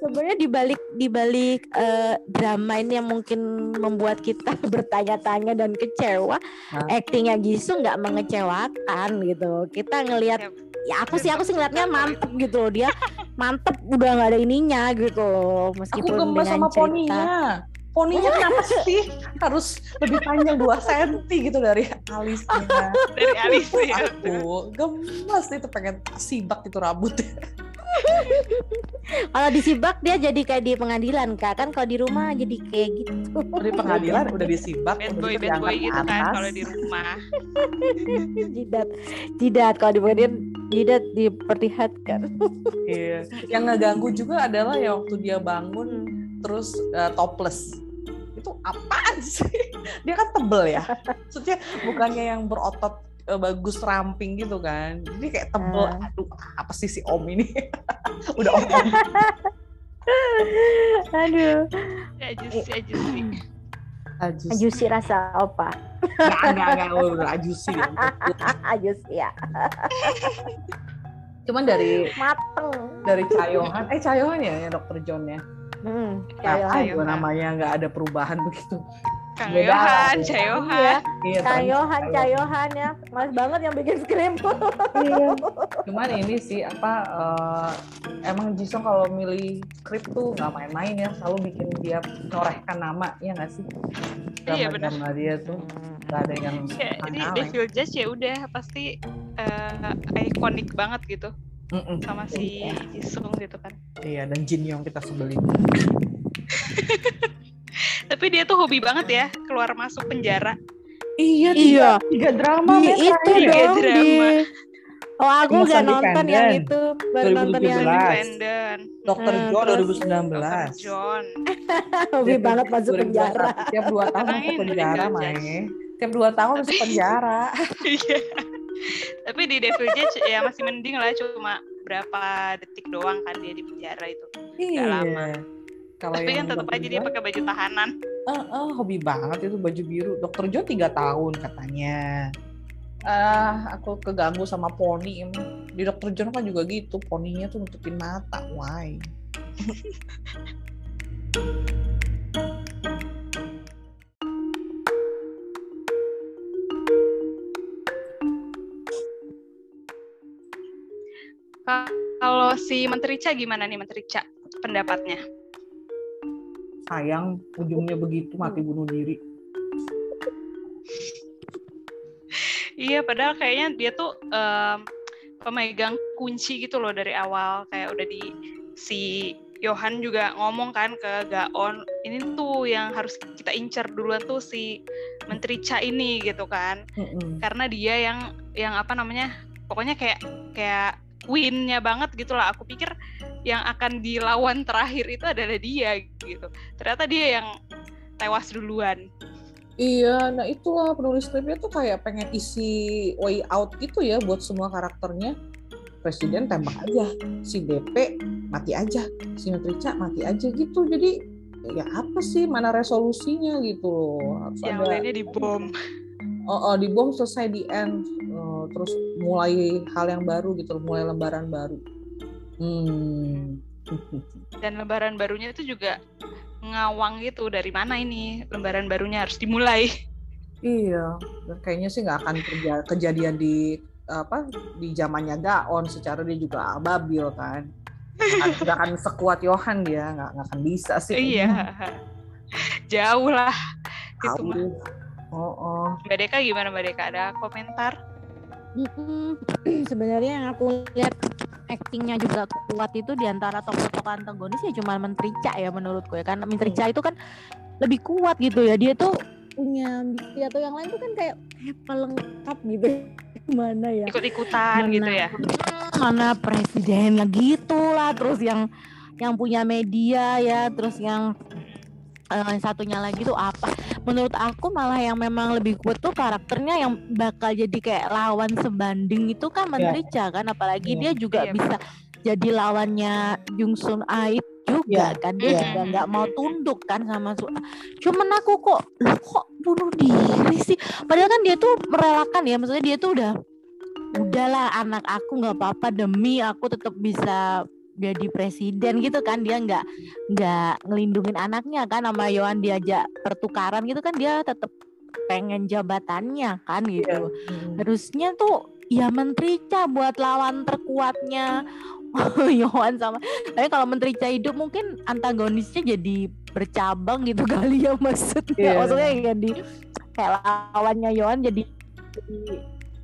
sebenarnya di balik di balik eh, drama ini yang mungkin membuat kita bertanya-tanya dan kecewa Hah? actingnya Jisoo nggak mengecewakan gitu kita ngelihat ya aku sih aku sih ngeliatnya mantep gitu loh dia mantep udah nggak ada ininya gitu loh Aku meskipun gemes dengan sama cerita poninya. Poninya kenapa sih harus lebih panjang 2 cm gitu dari alisnya? Dari Alicia. Aku gemes itu pengen sibak itu rambutnya. kalau disibak dia jadi kayak di pengadilan kak kan kalau di rumah jadi kayak gitu Di pengadilan udah disibak, Bad boy, bad boy gitu kan atas. kalau di rumah. jidat jidat kalau di pengadilan jidat diperlihatkan Iya. Yang ngeganggu juga adalah ya waktu dia bangun terus uh, topless. Itu apaan sih? Dia kan tebel ya. Maksudnya bukannya yang berotot bagus ramping gitu kan. Jadi kayak tebel. Ah. Aduh, apa sih si Om ini? Udah om. om. aduh Aja sih, aja sih. Ajus. ajusi rasa apa Enggak, enggak, enggak. Udah ajusi. ajusi ya Cuman dari mateng dari Cayohan, eh Cayohan ya, ya Dokter John ya. hmm, Cayohan. juga namanya nggak ada perubahan begitu. Kang Beda. Yohan, iya Cayohan. Iya, cayohan cayohan ya mas banget yang bikin skrip Iya. Cuman ini sih apa eh, emang Jisung kalau milih skrip tuh nggak main-main ya, selalu bikin dia norehkan nama ya nggak sih? Iya, benar. Drama dia tuh nggak ada yang Ya, ini. Devil Judge ya udah pasti eh, ikonik banget gitu Mm-mm. sama si Iya. Jisung gitu kan. Iya dan Jin yang kita sebelin. Tapi dia tuh hobi banget ya keluar masuk penjara. Iya, Iya. tiga drama di men, itu terakhir. Tiga dong di drama. oh aku Masa nggak nonton yang itu baru nonton yang 2017. Independent. Dokter Hmm, John terus? 2019. Dr. John. hobi banget masuk 2021. penjara Tiap dua tahun masuk penjara, main. Tiap dua tahun masuk penjara. Iya. Tapi di Devil Judge ya masih mending lah cuma berapa detik doang kan dia di penjara itu. Iya. lama. Kalau Tapi kan yang tetap aja dia pakai baju tahanan. eh, eh, hobi banget itu baju biru. Dokter John tiga tahun katanya. Ah, aku keganggu sama poni. emang. Di Dokter John kan juga gitu, poninya tuh nutupin mata. Why? Kalau si Menteri Ca gimana nih Menteri Ca pendapatnya? Sayang, ujungnya begitu mati bunuh diri. Iya, padahal kayaknya dia tuh em, pemegang kunci gitu loh dari awal. Kayak udah di si Johan juga ngomong kan ke Gaon, ini tuh yang harus kita incer duluan tuh si Menteri Cha ini gitu kan. Mm-mm. Karena dia yang yang apa namanya pokoknya kayak kayak queennya banget gitu lah aku pikir yang akan dilawan terakhir itu adalah dia gitu ternyata dia yang tewas duluan Iya, nah itulah penulis skripnya tuh kayak pengen isi way out gitu ya buat semua karakternya. Presiden tembak aja, si DP mati aja, si Nutrica mati aja gitu. Jadi ya apa sih mana resolusinya gitu. Harus yang ada lainnya dibom oh, oh di bom selesai di end Oh, terus mulai hal yang baru gitu mulai lembaran baru. Hmm. dan lembaran barunya itu juga ngawang gitu dari mana ini lembaran barunya harus dimulai Iya, dan kayaknya sih nggak akan kerja, kejadian di apa di zamannya Daon secara dia juga babil kan. Nggak akan- sekuat Johan dia, nggak akan bisa sih. iya jauh lah itu Tahu. mah Oh, oh. Mbak Deka gimana Mbak Deka? Ada komentar? Mm-mm. Sebenarnya yang aku lihat actingnya juga kuat itu di antara tokoh-tokoh antagonis ya cuma Menteri Ca ya menurutku ya. Kan Menteri Ca itu kan lebih kuat gitu ya. Dia tuh punya ambisi atau yang lain tuh kan kayak kayak pelengkap gitu. Mana ya? Ikut-ikutan Mana- gitu ya? Mana? Presidennya gitu lah terus yang yang punya media ya. Terus yang eh, yang satunya lagi tuh apa? Menurut aku malah yang memang lebih kuat tuh karakternya yang bakal jadi kayak lawan sebanding itu kan Menteri Cha kan? Apalagi Iya. dia juga Iya. bisa jadi lawannya Jung Sun Ait juga kan? Dia Iya. juga nggak mau tunduk kan sama Su cuman aku kok "Loh, kok bunuh diri sih? Padahal kan dia tuh merelakan ya maksudnya dia tuh udah udahlah anak aku nggak apa-apa demi aku tetap bisa jadi presiden gitu kan dia nggak nggak ngelindungin anaknya kan sama Yohan diajak pertukaran gitu kan dia tetap pengen jabatannya kan gitu Hmm. harusnya tuh ya menteri Ca buat lawan terkuatnya Yohan sama tapi kalau menteri Ca hidup mungkin antagonisnya jadi bercabang gitu kali ya maksudnya Iya. maksudnya jadi kayak lawannya Yohan jadi jadi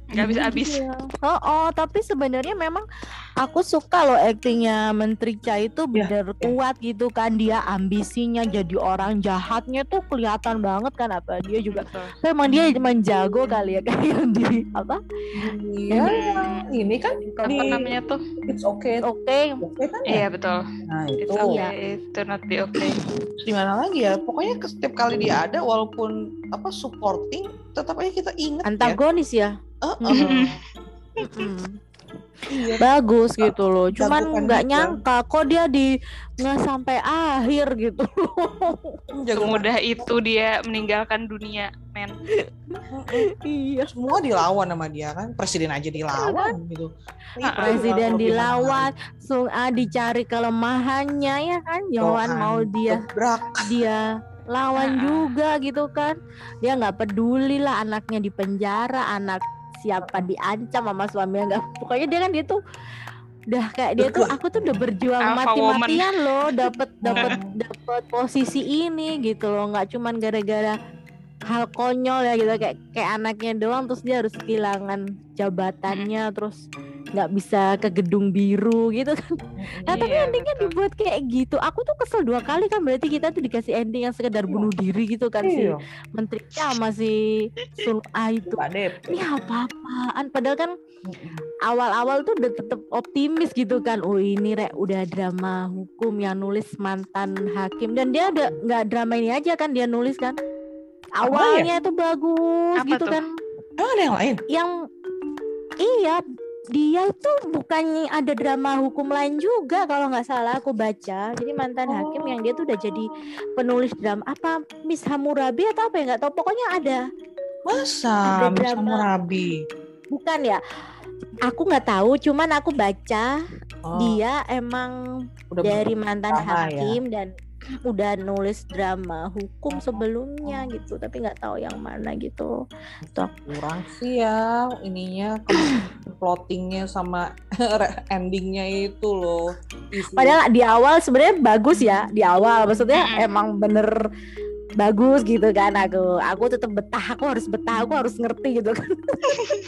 nggak habis habis Iya. Oh, oh, tapi sebenarnya memang aku suka loh aktingnya Menteri Cha itu bener kuat gitu kan. Dia ambisinya jadi orang jahatnya tuh kelihatan banget kan apa dia juga Betul. memang dia emang jago kali ya kayak yang di apa? Iya, ini kan apa di namanya tuh. It's Okay, oke oke kan? Ya? iya betul. Nah it's itu. Okay. To not be okay. Di mana lagi ya? Pokoknya ke- setiap kali dia ada, walaupun apa supporting, tetap aja kita ingat ya. antagonis Iya. bagus gitu loh. Cuman nggak juga. nyangka kok dia di nggak sampai akhir gitu semudah itu dia meninggalkan dunia men. Iya semua dilawan sama dia kan. Presiden aja dilawan gitu. Ini Ah, presiden kalau dilawan Sung A dicari kelemahannya ya kan? Yohan Johan mau dia gebrak. dia lawan Ah. juga gitu kan. Dia nggak peduli lah anaknya di penjara anak siapa diancam sama suaminya nggak pokoknya dia kan dia tuh udah kayak dia tuh aku tuh udah berjuang mati-matian loh dapat dapat dapat posisi ini gitu loh. Nggak cuman gara-gara hal konyol ya gitu kayak kayak anaknya doang terus dia harus kehilangan jabatannya terus nggak bisa ke gedung biru gitu kan Nah, tapi Iya, endingnya betul. dibuat kayak gitu. Aku tuh kesel dua kali kan berarti kita tuh dikasih ending yang sekedar bunuh diri gitu kan si Iya, menterinya sama si Sun A itu. Ini apa-apaan? Padahal kan awal-awal tuh udah tetap optimis gitu kan. Oh ini rek udah drama hukum yang nulis mantan hakim dan dia udah nggak drama ini aja kan dia nulis kan. Awalnya tuh bagus Apa gitu tuh? kan Emang ada yang lain? yang iya dia itu bukannya ada drama hukum lain juga kalau nggak salah aku baca jadi mantan hakim yang dia tuh udah jadi penulis drama apa Miss Hammurabi atau apa ya nggak tahu pokoknya ada Masa Ada Miss drama. Hammurabi? bukan ya aku nggak tahu cuman aku baca Oh, dia emang udah dari mantan ya? hakim dan udah nulis drama hukum sebelumnya gitu tapi nggak tahu yang mana gitu Tuh. kurang sih ya ininya plottingnya sama endingnya itu loh. Isi- Padahal di awal sebenarnya bagus ya di awal maksudnya emang bener bagus gitu kan aku aku tetap betah aku harus betah aku harus ngerti gitu kan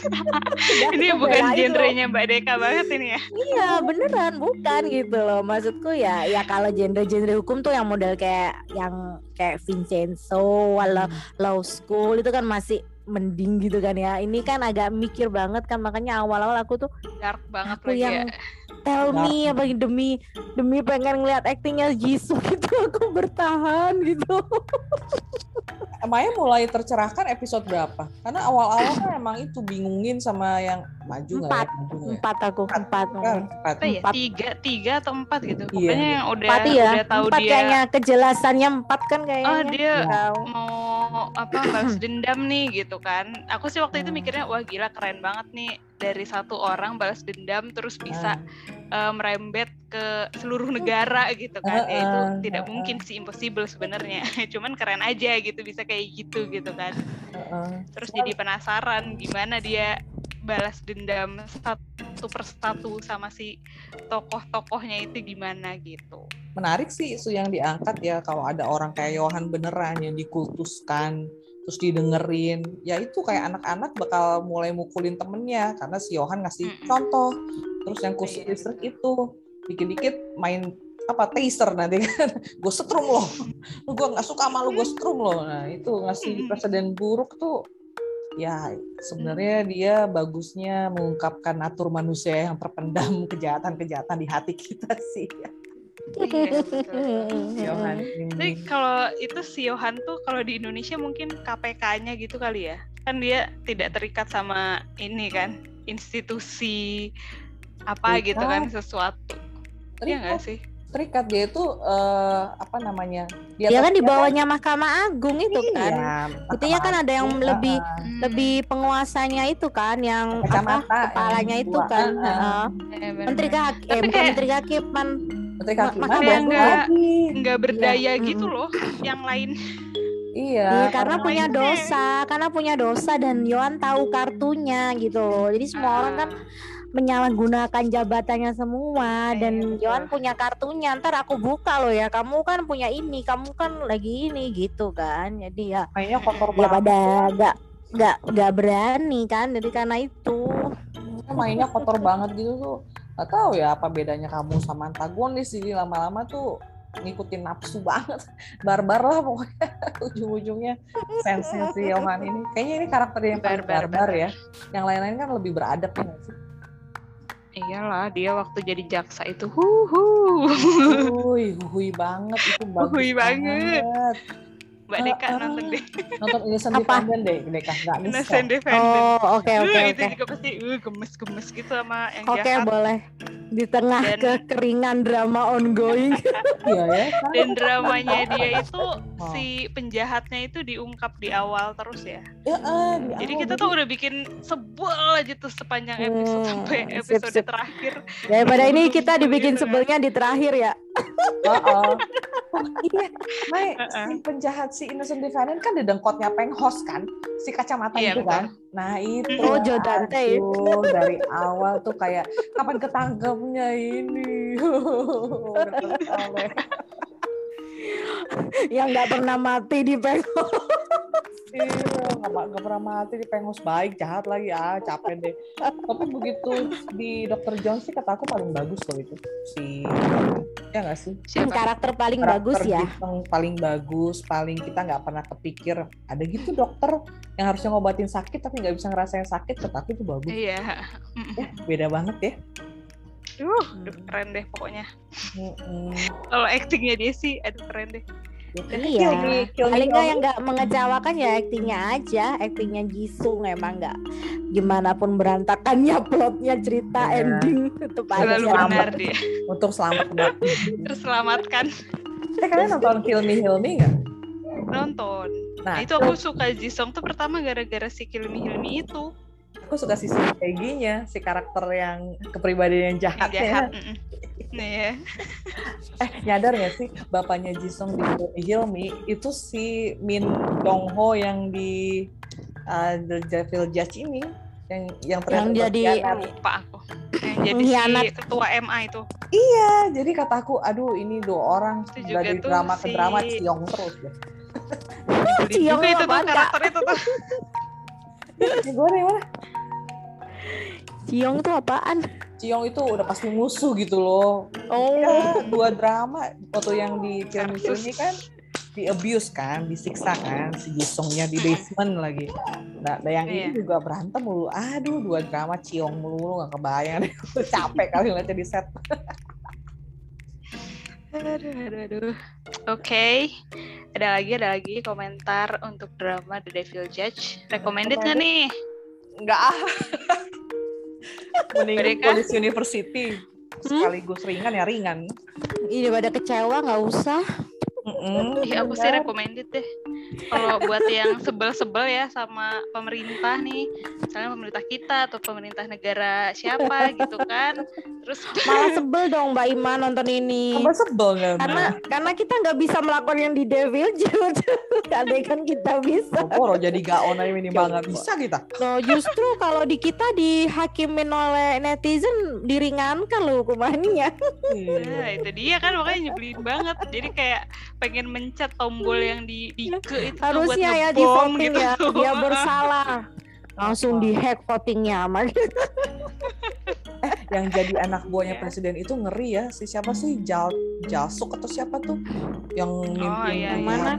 ini bukan loh. genrenya Mbak Deka banget ini ya iya beneran bukan gitu loh maksudku ya ya kalau genre-genre hukum tuh yang model kayak yang kayak Vincenzo walau Hmm. law school itu kan masih mending gitu kan ya. Ini kan agak mikir banget kan makanya awal-awal aku tuh dark banget aku lagi yang ya. Tell me apa demi demi pengen ngeliat aktingnya Jisoo gitu aku bertahan gitu. Maya mulai tercerahkan episode berapa? Karena awal-awal kan emang itu bingungin sama yang maju nggak ya? Empat. Ya? Empat aku empat. Kan, empat. Apa ya? Empat. Tiga, tiga atau empat gitu. Iya. Pokoknya yang udah Empat ya. udah tahu Empat dia kayaknya kejelasannya empat kan kayaknya. oh dia Tahu. mau apa balas dendam nih gitu kan. Aku sih waktu itu Hmm. mikirnya wah gila keren banget nih dari satu orang balas dendam terus bisa eh, merembet ke seluruh negara gitu kan. Ya itu tidak heeh. mungkin sih impossible sebenarnya. Cuman keren aja gitu bisa kayak gitu gitu kan. Terus jadi penasaran gimana dia balas dendam satu persatu sama si tokoh-tokohnya itu gimana gitu. menarik sih isu yang diangkat ya kalau ada orang kayak Yohan beneran yang dikultuskan terus didengerin ya itu kayak anak-anak bakal mulai mukulin temennya karena si Yohan ngasih Mm-mm. contoh terus yang kursi Iya, listrik itu dikit-dikit main apa taser nanti kan. Gue setrum loh. Lu gue nggak suka sama lu gue setrum loh. Nah itu ngasih presiden buruk tuh ya sebenarnya dia bagusnya mengungkapkan natur manusia yang terpendam kejahatan-kejahatan di hati kita sih Iya, betul. Yohan Tapi ini. kalau itu si Yohan tuh kalau di Indonesia mungkin KPK-nya gitu kali ya. Kan dia tidak terikat sama ini kan institusi apa gitu kan sesuatu. Iya nggak terikat, sih? terikat dia itu eh, apa namanya Dia kan di bawahnya Mahkamah Agung itu kan. iya, Buktinya kan ada yang lebih Hmm, lebih penguasanya itu kan yang apa kacamata yang kepalanya itu dua. kan heeh. ya bener. menteri kehakim Tapi eh, bukan kayak- menteri kehakiman Menteri Ma- Kehakiman makanya bagus nggak- lagi. nggak berdaya Iya, gitu mm-mm. loh yang lain. Iya, Iya, karena karena punya dosa karena punya dosa dan Yohan tahu kartunya gitu loh jadi semua orang kan Ah, menyalahgunakan jabatannya semua Iya, dan betul. Yohan punya kartunya ntar aku buka loh ya kamu kan punya ini kamu kan lagi ini gitu kan jadi ya mainnya kotor ya banget. pada gak gak gak berani kan jadi karena itu mainnya kotor banget gitu tuh. Gak tahu ya apa bedanya kamu sama antagonis. Jadi lama-lama tuh ngikutin nafsu banget. Barbar lah pokoknya. Ujung-ujungnya sense si Yohan ini. Kayaknya ini karakter yang paling Barbar, barbar ya. Yang lain-lain kan lebih beradab ya sih? Iyalah dia waktu jadi jaksa itu huhu. Hui, hui banget. Itu bagus Hui banget. banget. Mbak Deka ah. nonton deh. Nonton Innocent Apa? Defendant deh, Deka nggak Innocent. Defendant. oh oke Uh, oke itu oke juga pasti uh, gemes-gemes gitu sama yang oke jahat. boleh di tengah Dan- kekeringan drama ongoing Iya ya. Dan dramanya dia itu Oh. si penjahatnya itu diungkap di awal terus ya. Ya, ah, di Jadi awal kita tuh udah bikin sebel aja tuh sepanjang episode Hmm, sampai sip, episode sip. terakhir. daripada ini kita dibikin Gitu kan. sebelnya di terakhir ya Heeh. Oh, iya, Mai, Heeh. si penjahat si Innocent Defendant kan didengkotnya penghos kan, si kacamata Iya, itu betul. kan. Nah itu, Oh, Joe Dante. aduh, dari awal tuh kayak kapan ketangkepnya ini. Yang nggak pernah mati di pengo Iya, nggak pernah mati di penghos baik, jahat lagi ah, capek deh. Tapi begitu di Dr. Jones sih kata aku paling bagus loh itu si ya nggak sih? Siapa? karakter paling karakter bagus ya paling bagus, paling kita nggak pernah kepikir ada gitu dokter yang harusnya ngobatin sakit tapi nggak bisa ngerasain sakit, kata aku itu bagus. Iya. Ya, beda banget ya. Duh, duh, keren deh pokoknya. Mm-mm. Kalau actingnya dia sih, aduh keren deh. iya paling nggak yang nggak mengecewakan ya aktingnya aja aktingnya Jisung emang nggak gimana pun berantakannya plotnya cerita Iya. ending tetap aja Selalu selamat. benar dia. untuk selamat kembali. Terselamatkan. Eh, kalian nonton Kill Me Heal Me nggak? Nonton. Nah, Nah, itu aku suka Jisung tuh pertama gara-gara si Hilmi Hilmi itu aku suka sisi Peggy-nya, si karakter yang kepribadian yang yang jahat. jahat. mm-mm. Nih ya. Eh, nyadar nggak sih bapaknya Jisung di Me itu si Min Dong Ho yang di uh, The Devil Judge ini yang yang ternyata Yang jadi- lupa aku. Yang jadi si ketua MA itu. Iya, jadi kataku, aduh ini dua orang Itu dari drama ke si- drama ciong terus deh. Nyebelin Ciong juga itu tuh karakter itu tuh. Ini gue nih mana? Ciong tuh apaan Ciong itu udah pasti musuh gitu loh. oh Ya, dua drama. Waktu yang di film Versus. ini kan di abuse kan, disiksa kan si Jisungnya di basement lagi. Nah, nah yang ini Iya. juga berantem mulu. Aduh, dua drama ciong mulu nggak kebayang. Capek kali ngeliatnya di set. Aduh, aduh, aduh. Oke, ada lagi, ada lagi komentar untuk drama The Devil Judge. Recommended nggak nih? Enggak ah. Mending Mereka- Police University. Sekaligus ringan ya ringan. Ini pada kecewa nggak usah. Mm-mm, Ih, aku sih bener. recommended deh. Kalau buat yang sebel-sebel ya sama pemerintah nih, misalnya pemerintah kita atau pemerintah negara siapa gitu kan. Terus Malah sebel dong Mbak Ima nonton ini. Tambah sebel nggak? Karena karena kita nggak bisa melakukan yang di Devil Judge. Andai kan kita bisa. Poro jadi gaon aja minimal nggak bisa kita. No, justru kalau di kita dihakimin oleh netizen diringankan loh hukumannya. Nah, itu dia kan makanya nyebelin banget. Jadi kayak pengen mencet tombol yang di di ke itu Harusnya ya di voting gitu ya tuh. dia bersalah. Langsung di hack votingnya aman. yang jadi anak buahnya presiden itu ngeri ya si siapa sih Jal Jalsuk atau siapa tuh yang mimpin iya, iya. Mana?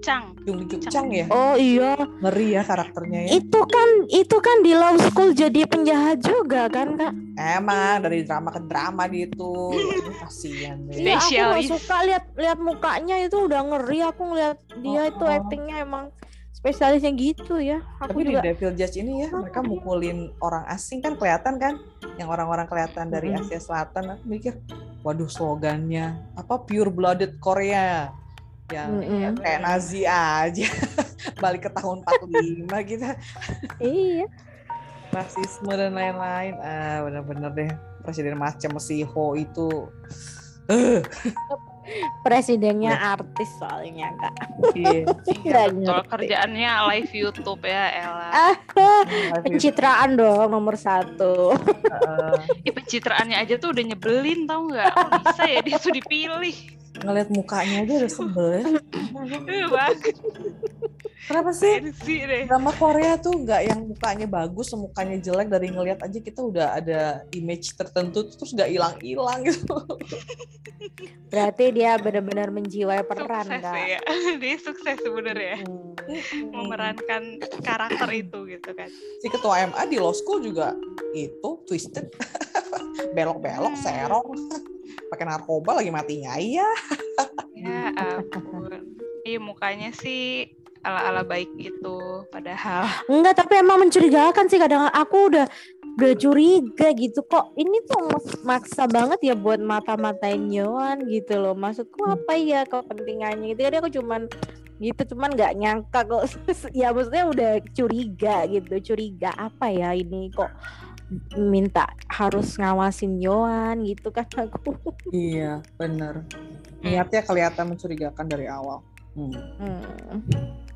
Cang. Jung Jukcang ya Oh iya, ngeri ya karakternya ya itu kan itu kan di law school jadi penjahat juga kan kak? emang dari drama ke drama di itu Aduh, kasihan deh Iya aku nggak Spesialis. suka lihat lihat mukanya itu udah ngeri aku ngeliat dia itu Oh. actingnya emang spesialisnya gitu ya. Aku tapi juga di Devil Judge ini ya mereka mukulin orang asing kan kelihatan kan yang orang-orang kelihatan dari Mm-mm. Asia Selatan aku mikir waduh slogannya apa pure blooded Korea yang Mm-mm. kayak Nazi aja balik ke tahun 45 gitu iya. rasisme dan lain-lain ah bener-bener deh presiden macam si Ho itu eh Presidennya artis soalnya kak. iya Betul ngerti. kerjaannya live YouTube ya Ella. Ah, pencitraan dong nomor satu. eh, Ih, pencitraannya aja tuh udah nyebelin tau nggak? Bisa ya dia tuh dipilih? Ngeliat mukanya aja udah sebel ya. Banget kenapa sih? Drama Korea tuh nggak yang mukanya bagus mukanya jelek dari ngelihat aja kita udah ada image tertentu terus nggak hilang-hilang gitu. Berarti dia benar-benar menjiwai peran Sukses kak. ya. Dia sukses sebenarnya. Hmm. memerankan karakter itu gitu kan. si ketua MA di law school juga itu twisted. Belok-belok serong pakai narkoba lagi matinya iya. Ya ampun. Iya mukanya sih ala-ala baik gitu. Padahal. Enggak, tapi emang mencurigakan sih kadang aku udah udah curiga gitu. Kok ini tuh maksa banget ya buat mata-matain Yohan gitu loh. Maksudku apa ya kepentingannya gitu. Jadi aku cuman gitu cuman nggak nyangka kok. Ya maksudnya udah curiga gitu. Curiga apa ya ini kok minta harus ngawasin Yohan gitu kan aku. Iya bener niatnya kelihatan mencurigakan dari awal Hmm.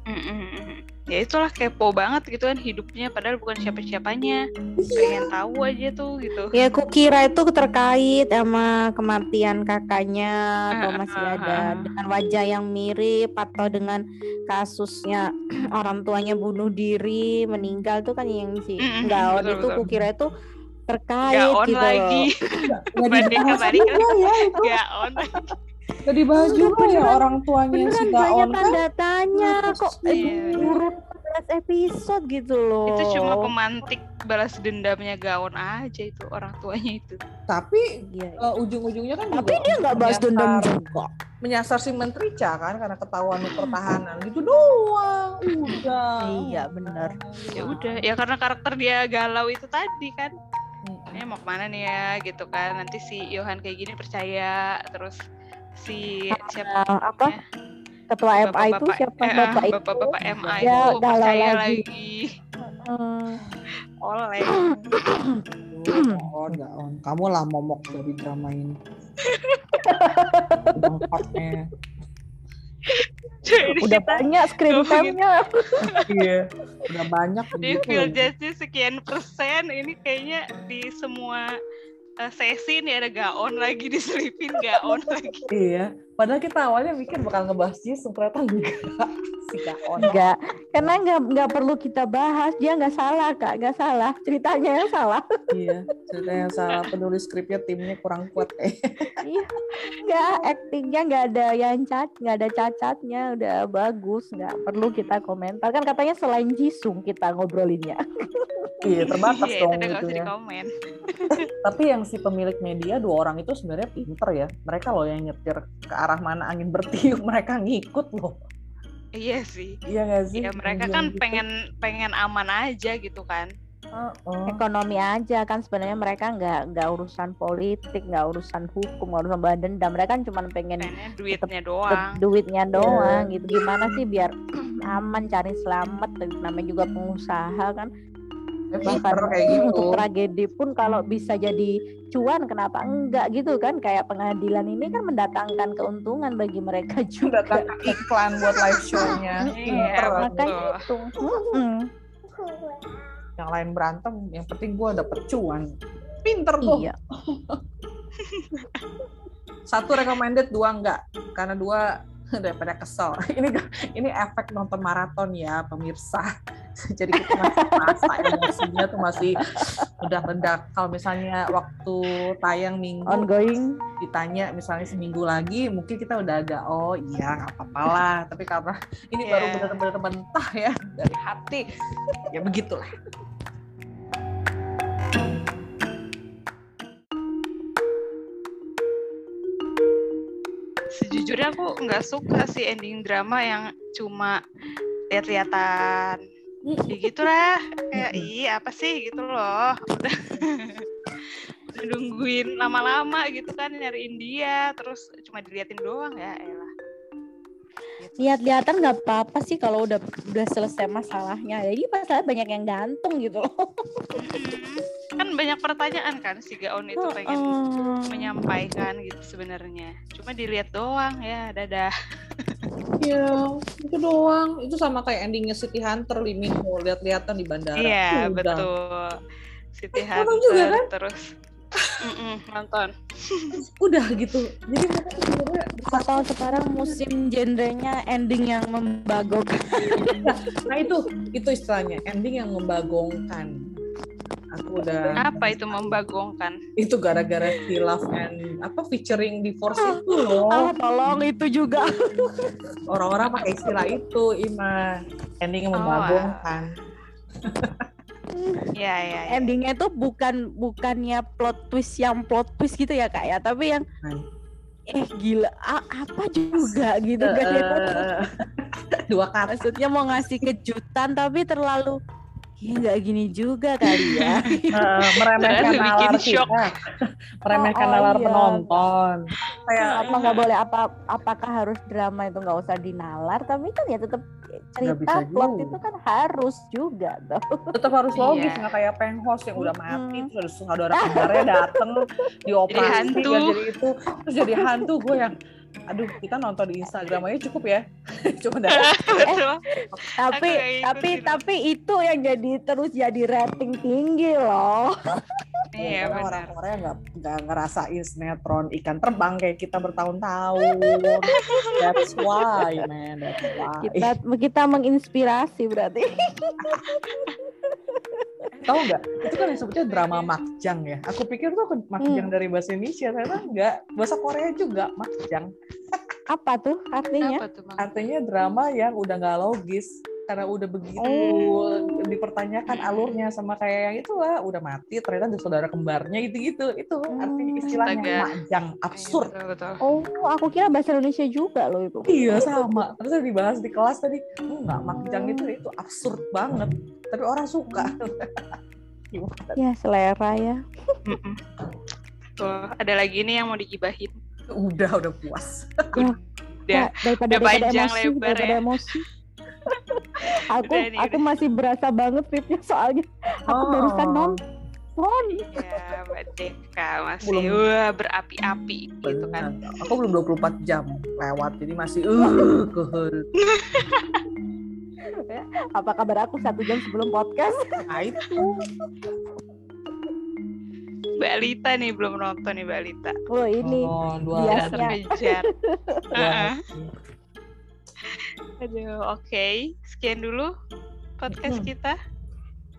Hmm. Ya itulah kepo banget gitu kan hidupnya padahal bukan siapa-siapanya pengen tahu aja tuh gitu Ya aku kira itu terkait sama kematian kakaknya atau Ah, masih ah, ada ah. dengan wajah yang mirip atau dengan kasusnya orang tuanya bunuh diri meninggal tuh kan yang si Mm-mm, Gaon betul, itu betul. kukira itu terkait gaon gitu lagi Nggak Banding dibahas kebalik juga ya itu gaon nggak dibahas Enggak, juga ya orang tuanya si Beneran Gaon banyak kan tanda tanya kok sih? Iya, iya. urut 11 episode gitu loh. itu cuma pemantik balas dendamnya gaon aja itu orang tuanya itu tapi Iya. eh, ujung-ujungnya kan Tapi dia nggak menyasar- dendam juga. menyasar si Menteri Cha kan karena ketahuan pertahanan gitu doang udah Iya, bener. ya udah ya karena karakter dia galau itu tadi kan ini mau ke mana nih ya gitu kan nanti si Yohan kayak gini percaya terus si siapa Nah, apa? namanya? Ketua MA itu Bapak-bapak- siapa eh, ah, bapak itu? bapak-bapak MA Ya, itu percaya lagi. lagi, Hmm. oleh Aduh, Gaon, Gaon. Kamu lah momok dari drama ini. Tempatnya. Jadi Udah banyak screen time-nya. Iya. Udah banyak di feel lagi. judge sekian persen ini kayaknya di semua eh, sesi nih ada gaon lagi diselipin gaon lagi. Iya. Padahal kita awalnya mikir bakal ngebahas Jisung, ternyata enggak. Si. Enggak, karena nggak nggak perlu kita bahas. Dia nggak salah kak, nggak salah. Ceritanya yang salah. Iya, cerita yang salah penulis skripnya timnya kurang kuat eh. Iya, nggak actingnya nggak ada yang cat, nggak ada cacatnya, udah bagus, nggak perlu kita komentar. Kan katanya selain Jisung kita ngobrolinnya. Iya, terbatas Iya, itu dong gitu usah ya. Tapi yang si pemilik media dua orang itu sebenarnya pinter ya. Mereka loh yang nyetir ke arah mana angin bertiup, mereka ngikut loh. Iya sih. Iya nggak sih? Ya mereka Yang kan gitu. pengen pengen aman aja gitu kan. Heeh. Ekonomi aja kan sebenarnya mereka nggak nggak urusan politik, nggak urusan hukum, nggak urusan bahan dendam. Mereka kan cuma pengen Pengennya duitnya doang. duitnya doang gitu. Gimana sih biar aman cari selamat namanya juga pengusaha kan bahkan pinter kayak gitu. untuk tragedi pun kalau bisa jadi cuan kenapa enggak gitu kan kayak pengadilan ini kan mendatangkan keuntungan bagi mereka juga Datangkan iklan buat live show-nya. Iya, Pinter. makanya itu Mm-mm. Yang lain berantem, yang penting gue dapet cuan. Pinter tuh. iya Satu recommended, dua enggak. Karena dua daripada kesel. Ini ini efek nonton maraton ya pemirsa. Jadi kita masih masa emosinya tuh masih udah-udah. Kalau misalnya waktu tayang minggu ongoing ditanya misalnya seminggu lagi mungkin kita udah agak oh iya nggak apa-apa lah tapi karena ini baru Iya. benar-benar mentah ya dari hati ya begitulah Sejujurnya aku nggak suka sih ending drama yang cuma lihat-lihatan. Ya gitu lah. Kayak ih apa sih gitu loh. Udah nungguin lama-lama gitu kan nyariin dia terus cuma diliatin doang ya elah. Gitu. lihat-lihatan nggak apa-apa sih kalau udah udah selesai masalahnya jadi masalah banyak yang gantung gitu loh. Kan banyak pertanyaan kan si Gaon itu pengen Heeh. menyampaikan gitu sebenarnya. Cuma dilihat doang ya, dadah. Iya, itu doang. Itu sama kayak endingnya City Hunter, Limin mau lihat-lihatan di bandara. Iya, Udah. betul. Siti Eh, Hunter juga kan? terus Mm-mm, nonton. Udah gitu. Jadi mereka sebenarnya atau sekarang musim genrenya ending yang membagongkan Nah itu, itu istilahnya ending yang membagongkan. Aku udah Apa itu membagongkan? itu gara-gara si Love and apa featuring divorce itu loh. ah tolong itu juga Orang-orang pakai istilah itu, Ima. Ending Oh, membagongkan. Ya, ya, ya. endingnya itu bukan bukannya plot twist yang plot twist gitu ya kak ya tapi yang Hmm. eh gila a- apa juga gitu kan ya. Dua kata. maksudnya mau ngasih kejutan tapi terlalu ya nggak gini juga kali ya Eh, meremehkan nalar shock. kita. Meremehkan Oh, oh, nalar iya. penonton. Kayak apa nggak boleh apa apakah harus drama itu nggak usah dinalar tapi kan ya tetap cerita plot juga. itu kan harus juga tuh tetap harus logis Iya. nggak kayak penghos yang udah mati Mm-mm. terus ada saudara kembarnya dateng dioperasi hantu. nggak jadi itu terus jadi hantu gue yang aduh kita nonton di Instagram aja cukup ya. Cuma dah Betul. tapi tapi loh. tapi itu yang jadi terus jadi rating tinggi loh. Iya, orang Korea nggak nggak ngerasain sinetron ikan terbang kayak kita bertahun-tahun. That's why man. That's why. Kita kita menginspirasi berarti tahu nggak? Itu kan yang sebutnya drama makjang ya. Aku pikir tuh makjang dari bahasa Indonesia ternyata enggak bahasa Korea juga makjang apa tuh artinya? Apa tuh, artinya drama yang udah nggak logis karena udah begitu Oh. dipertanyakan alurnya sama kayak yang itu lah udah mati ternyata ada saudara kembarnya gitu-gitu itu artinya Hmm, istilahnya astaga. makjang absurd Iya, betul, betul. oh aku kira bahasa Indonesia juga loh itu iya sama terus dibahas di kelas tadi enggak makjang itu itu absurd banget tapi orang suka ya selera ya. Tuh, ada lagi nih yang mau digibahin. udah udah puas Udah. Ya, daripada, udah daripada panjang emosi lebar daripada ya. emosi aku Udah aku masih berasa banget tripnya soalnya aku barusan Oh. nonton Ya, Mbak Deka masih Belum. wah berapi-api gitu kan. Aku belum 24 jam lewat jadi masih uh kehel apa kabar aku satu jam sebelum podcast nah itu Mbak Alita nih belum nonton nih Mbak Alita. Oh ini Oh, dua Biasnya. Terkejar. Aduh, oke. Sekian dulu podcast Hmm. kita.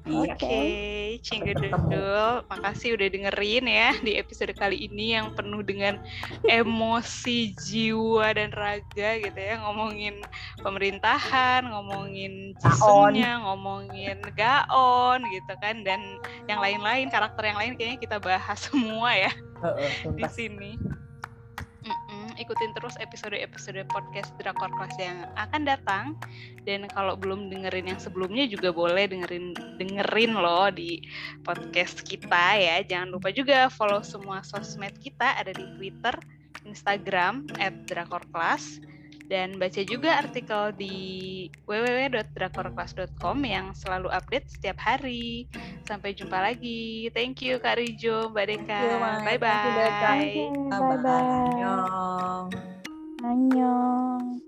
Oke, Cinggedudul, makasih udah dengerin ya di episode kali ini yang penuh dengan emosi jiwa dan raga gitu ya, ngomongin pemerintahan, ngomongin Jisungnya, ngomongin Gaon gitu kan, dan yang lain-lain karakter yang lain kayaknya kita bahas semua ya di sini. Ikutin terus episode-episode podcast Drakor Class yang akan datang dan kalau belum dengerin yang sebelumnya juga boleh dengerin dengerin loh di podcast kita ya. Jangan lupa juga follow semua sosmed kita ada di Twitter, Instagram @drakorclass dan baca juga artikel di www.drakorclass.com yang selalu update setiap hari. Sampai jumpa lagi. Thank you Kak Rijo, Mbak Deka. Bye Deka. bye. bye bye. Annyeong. Annyeong.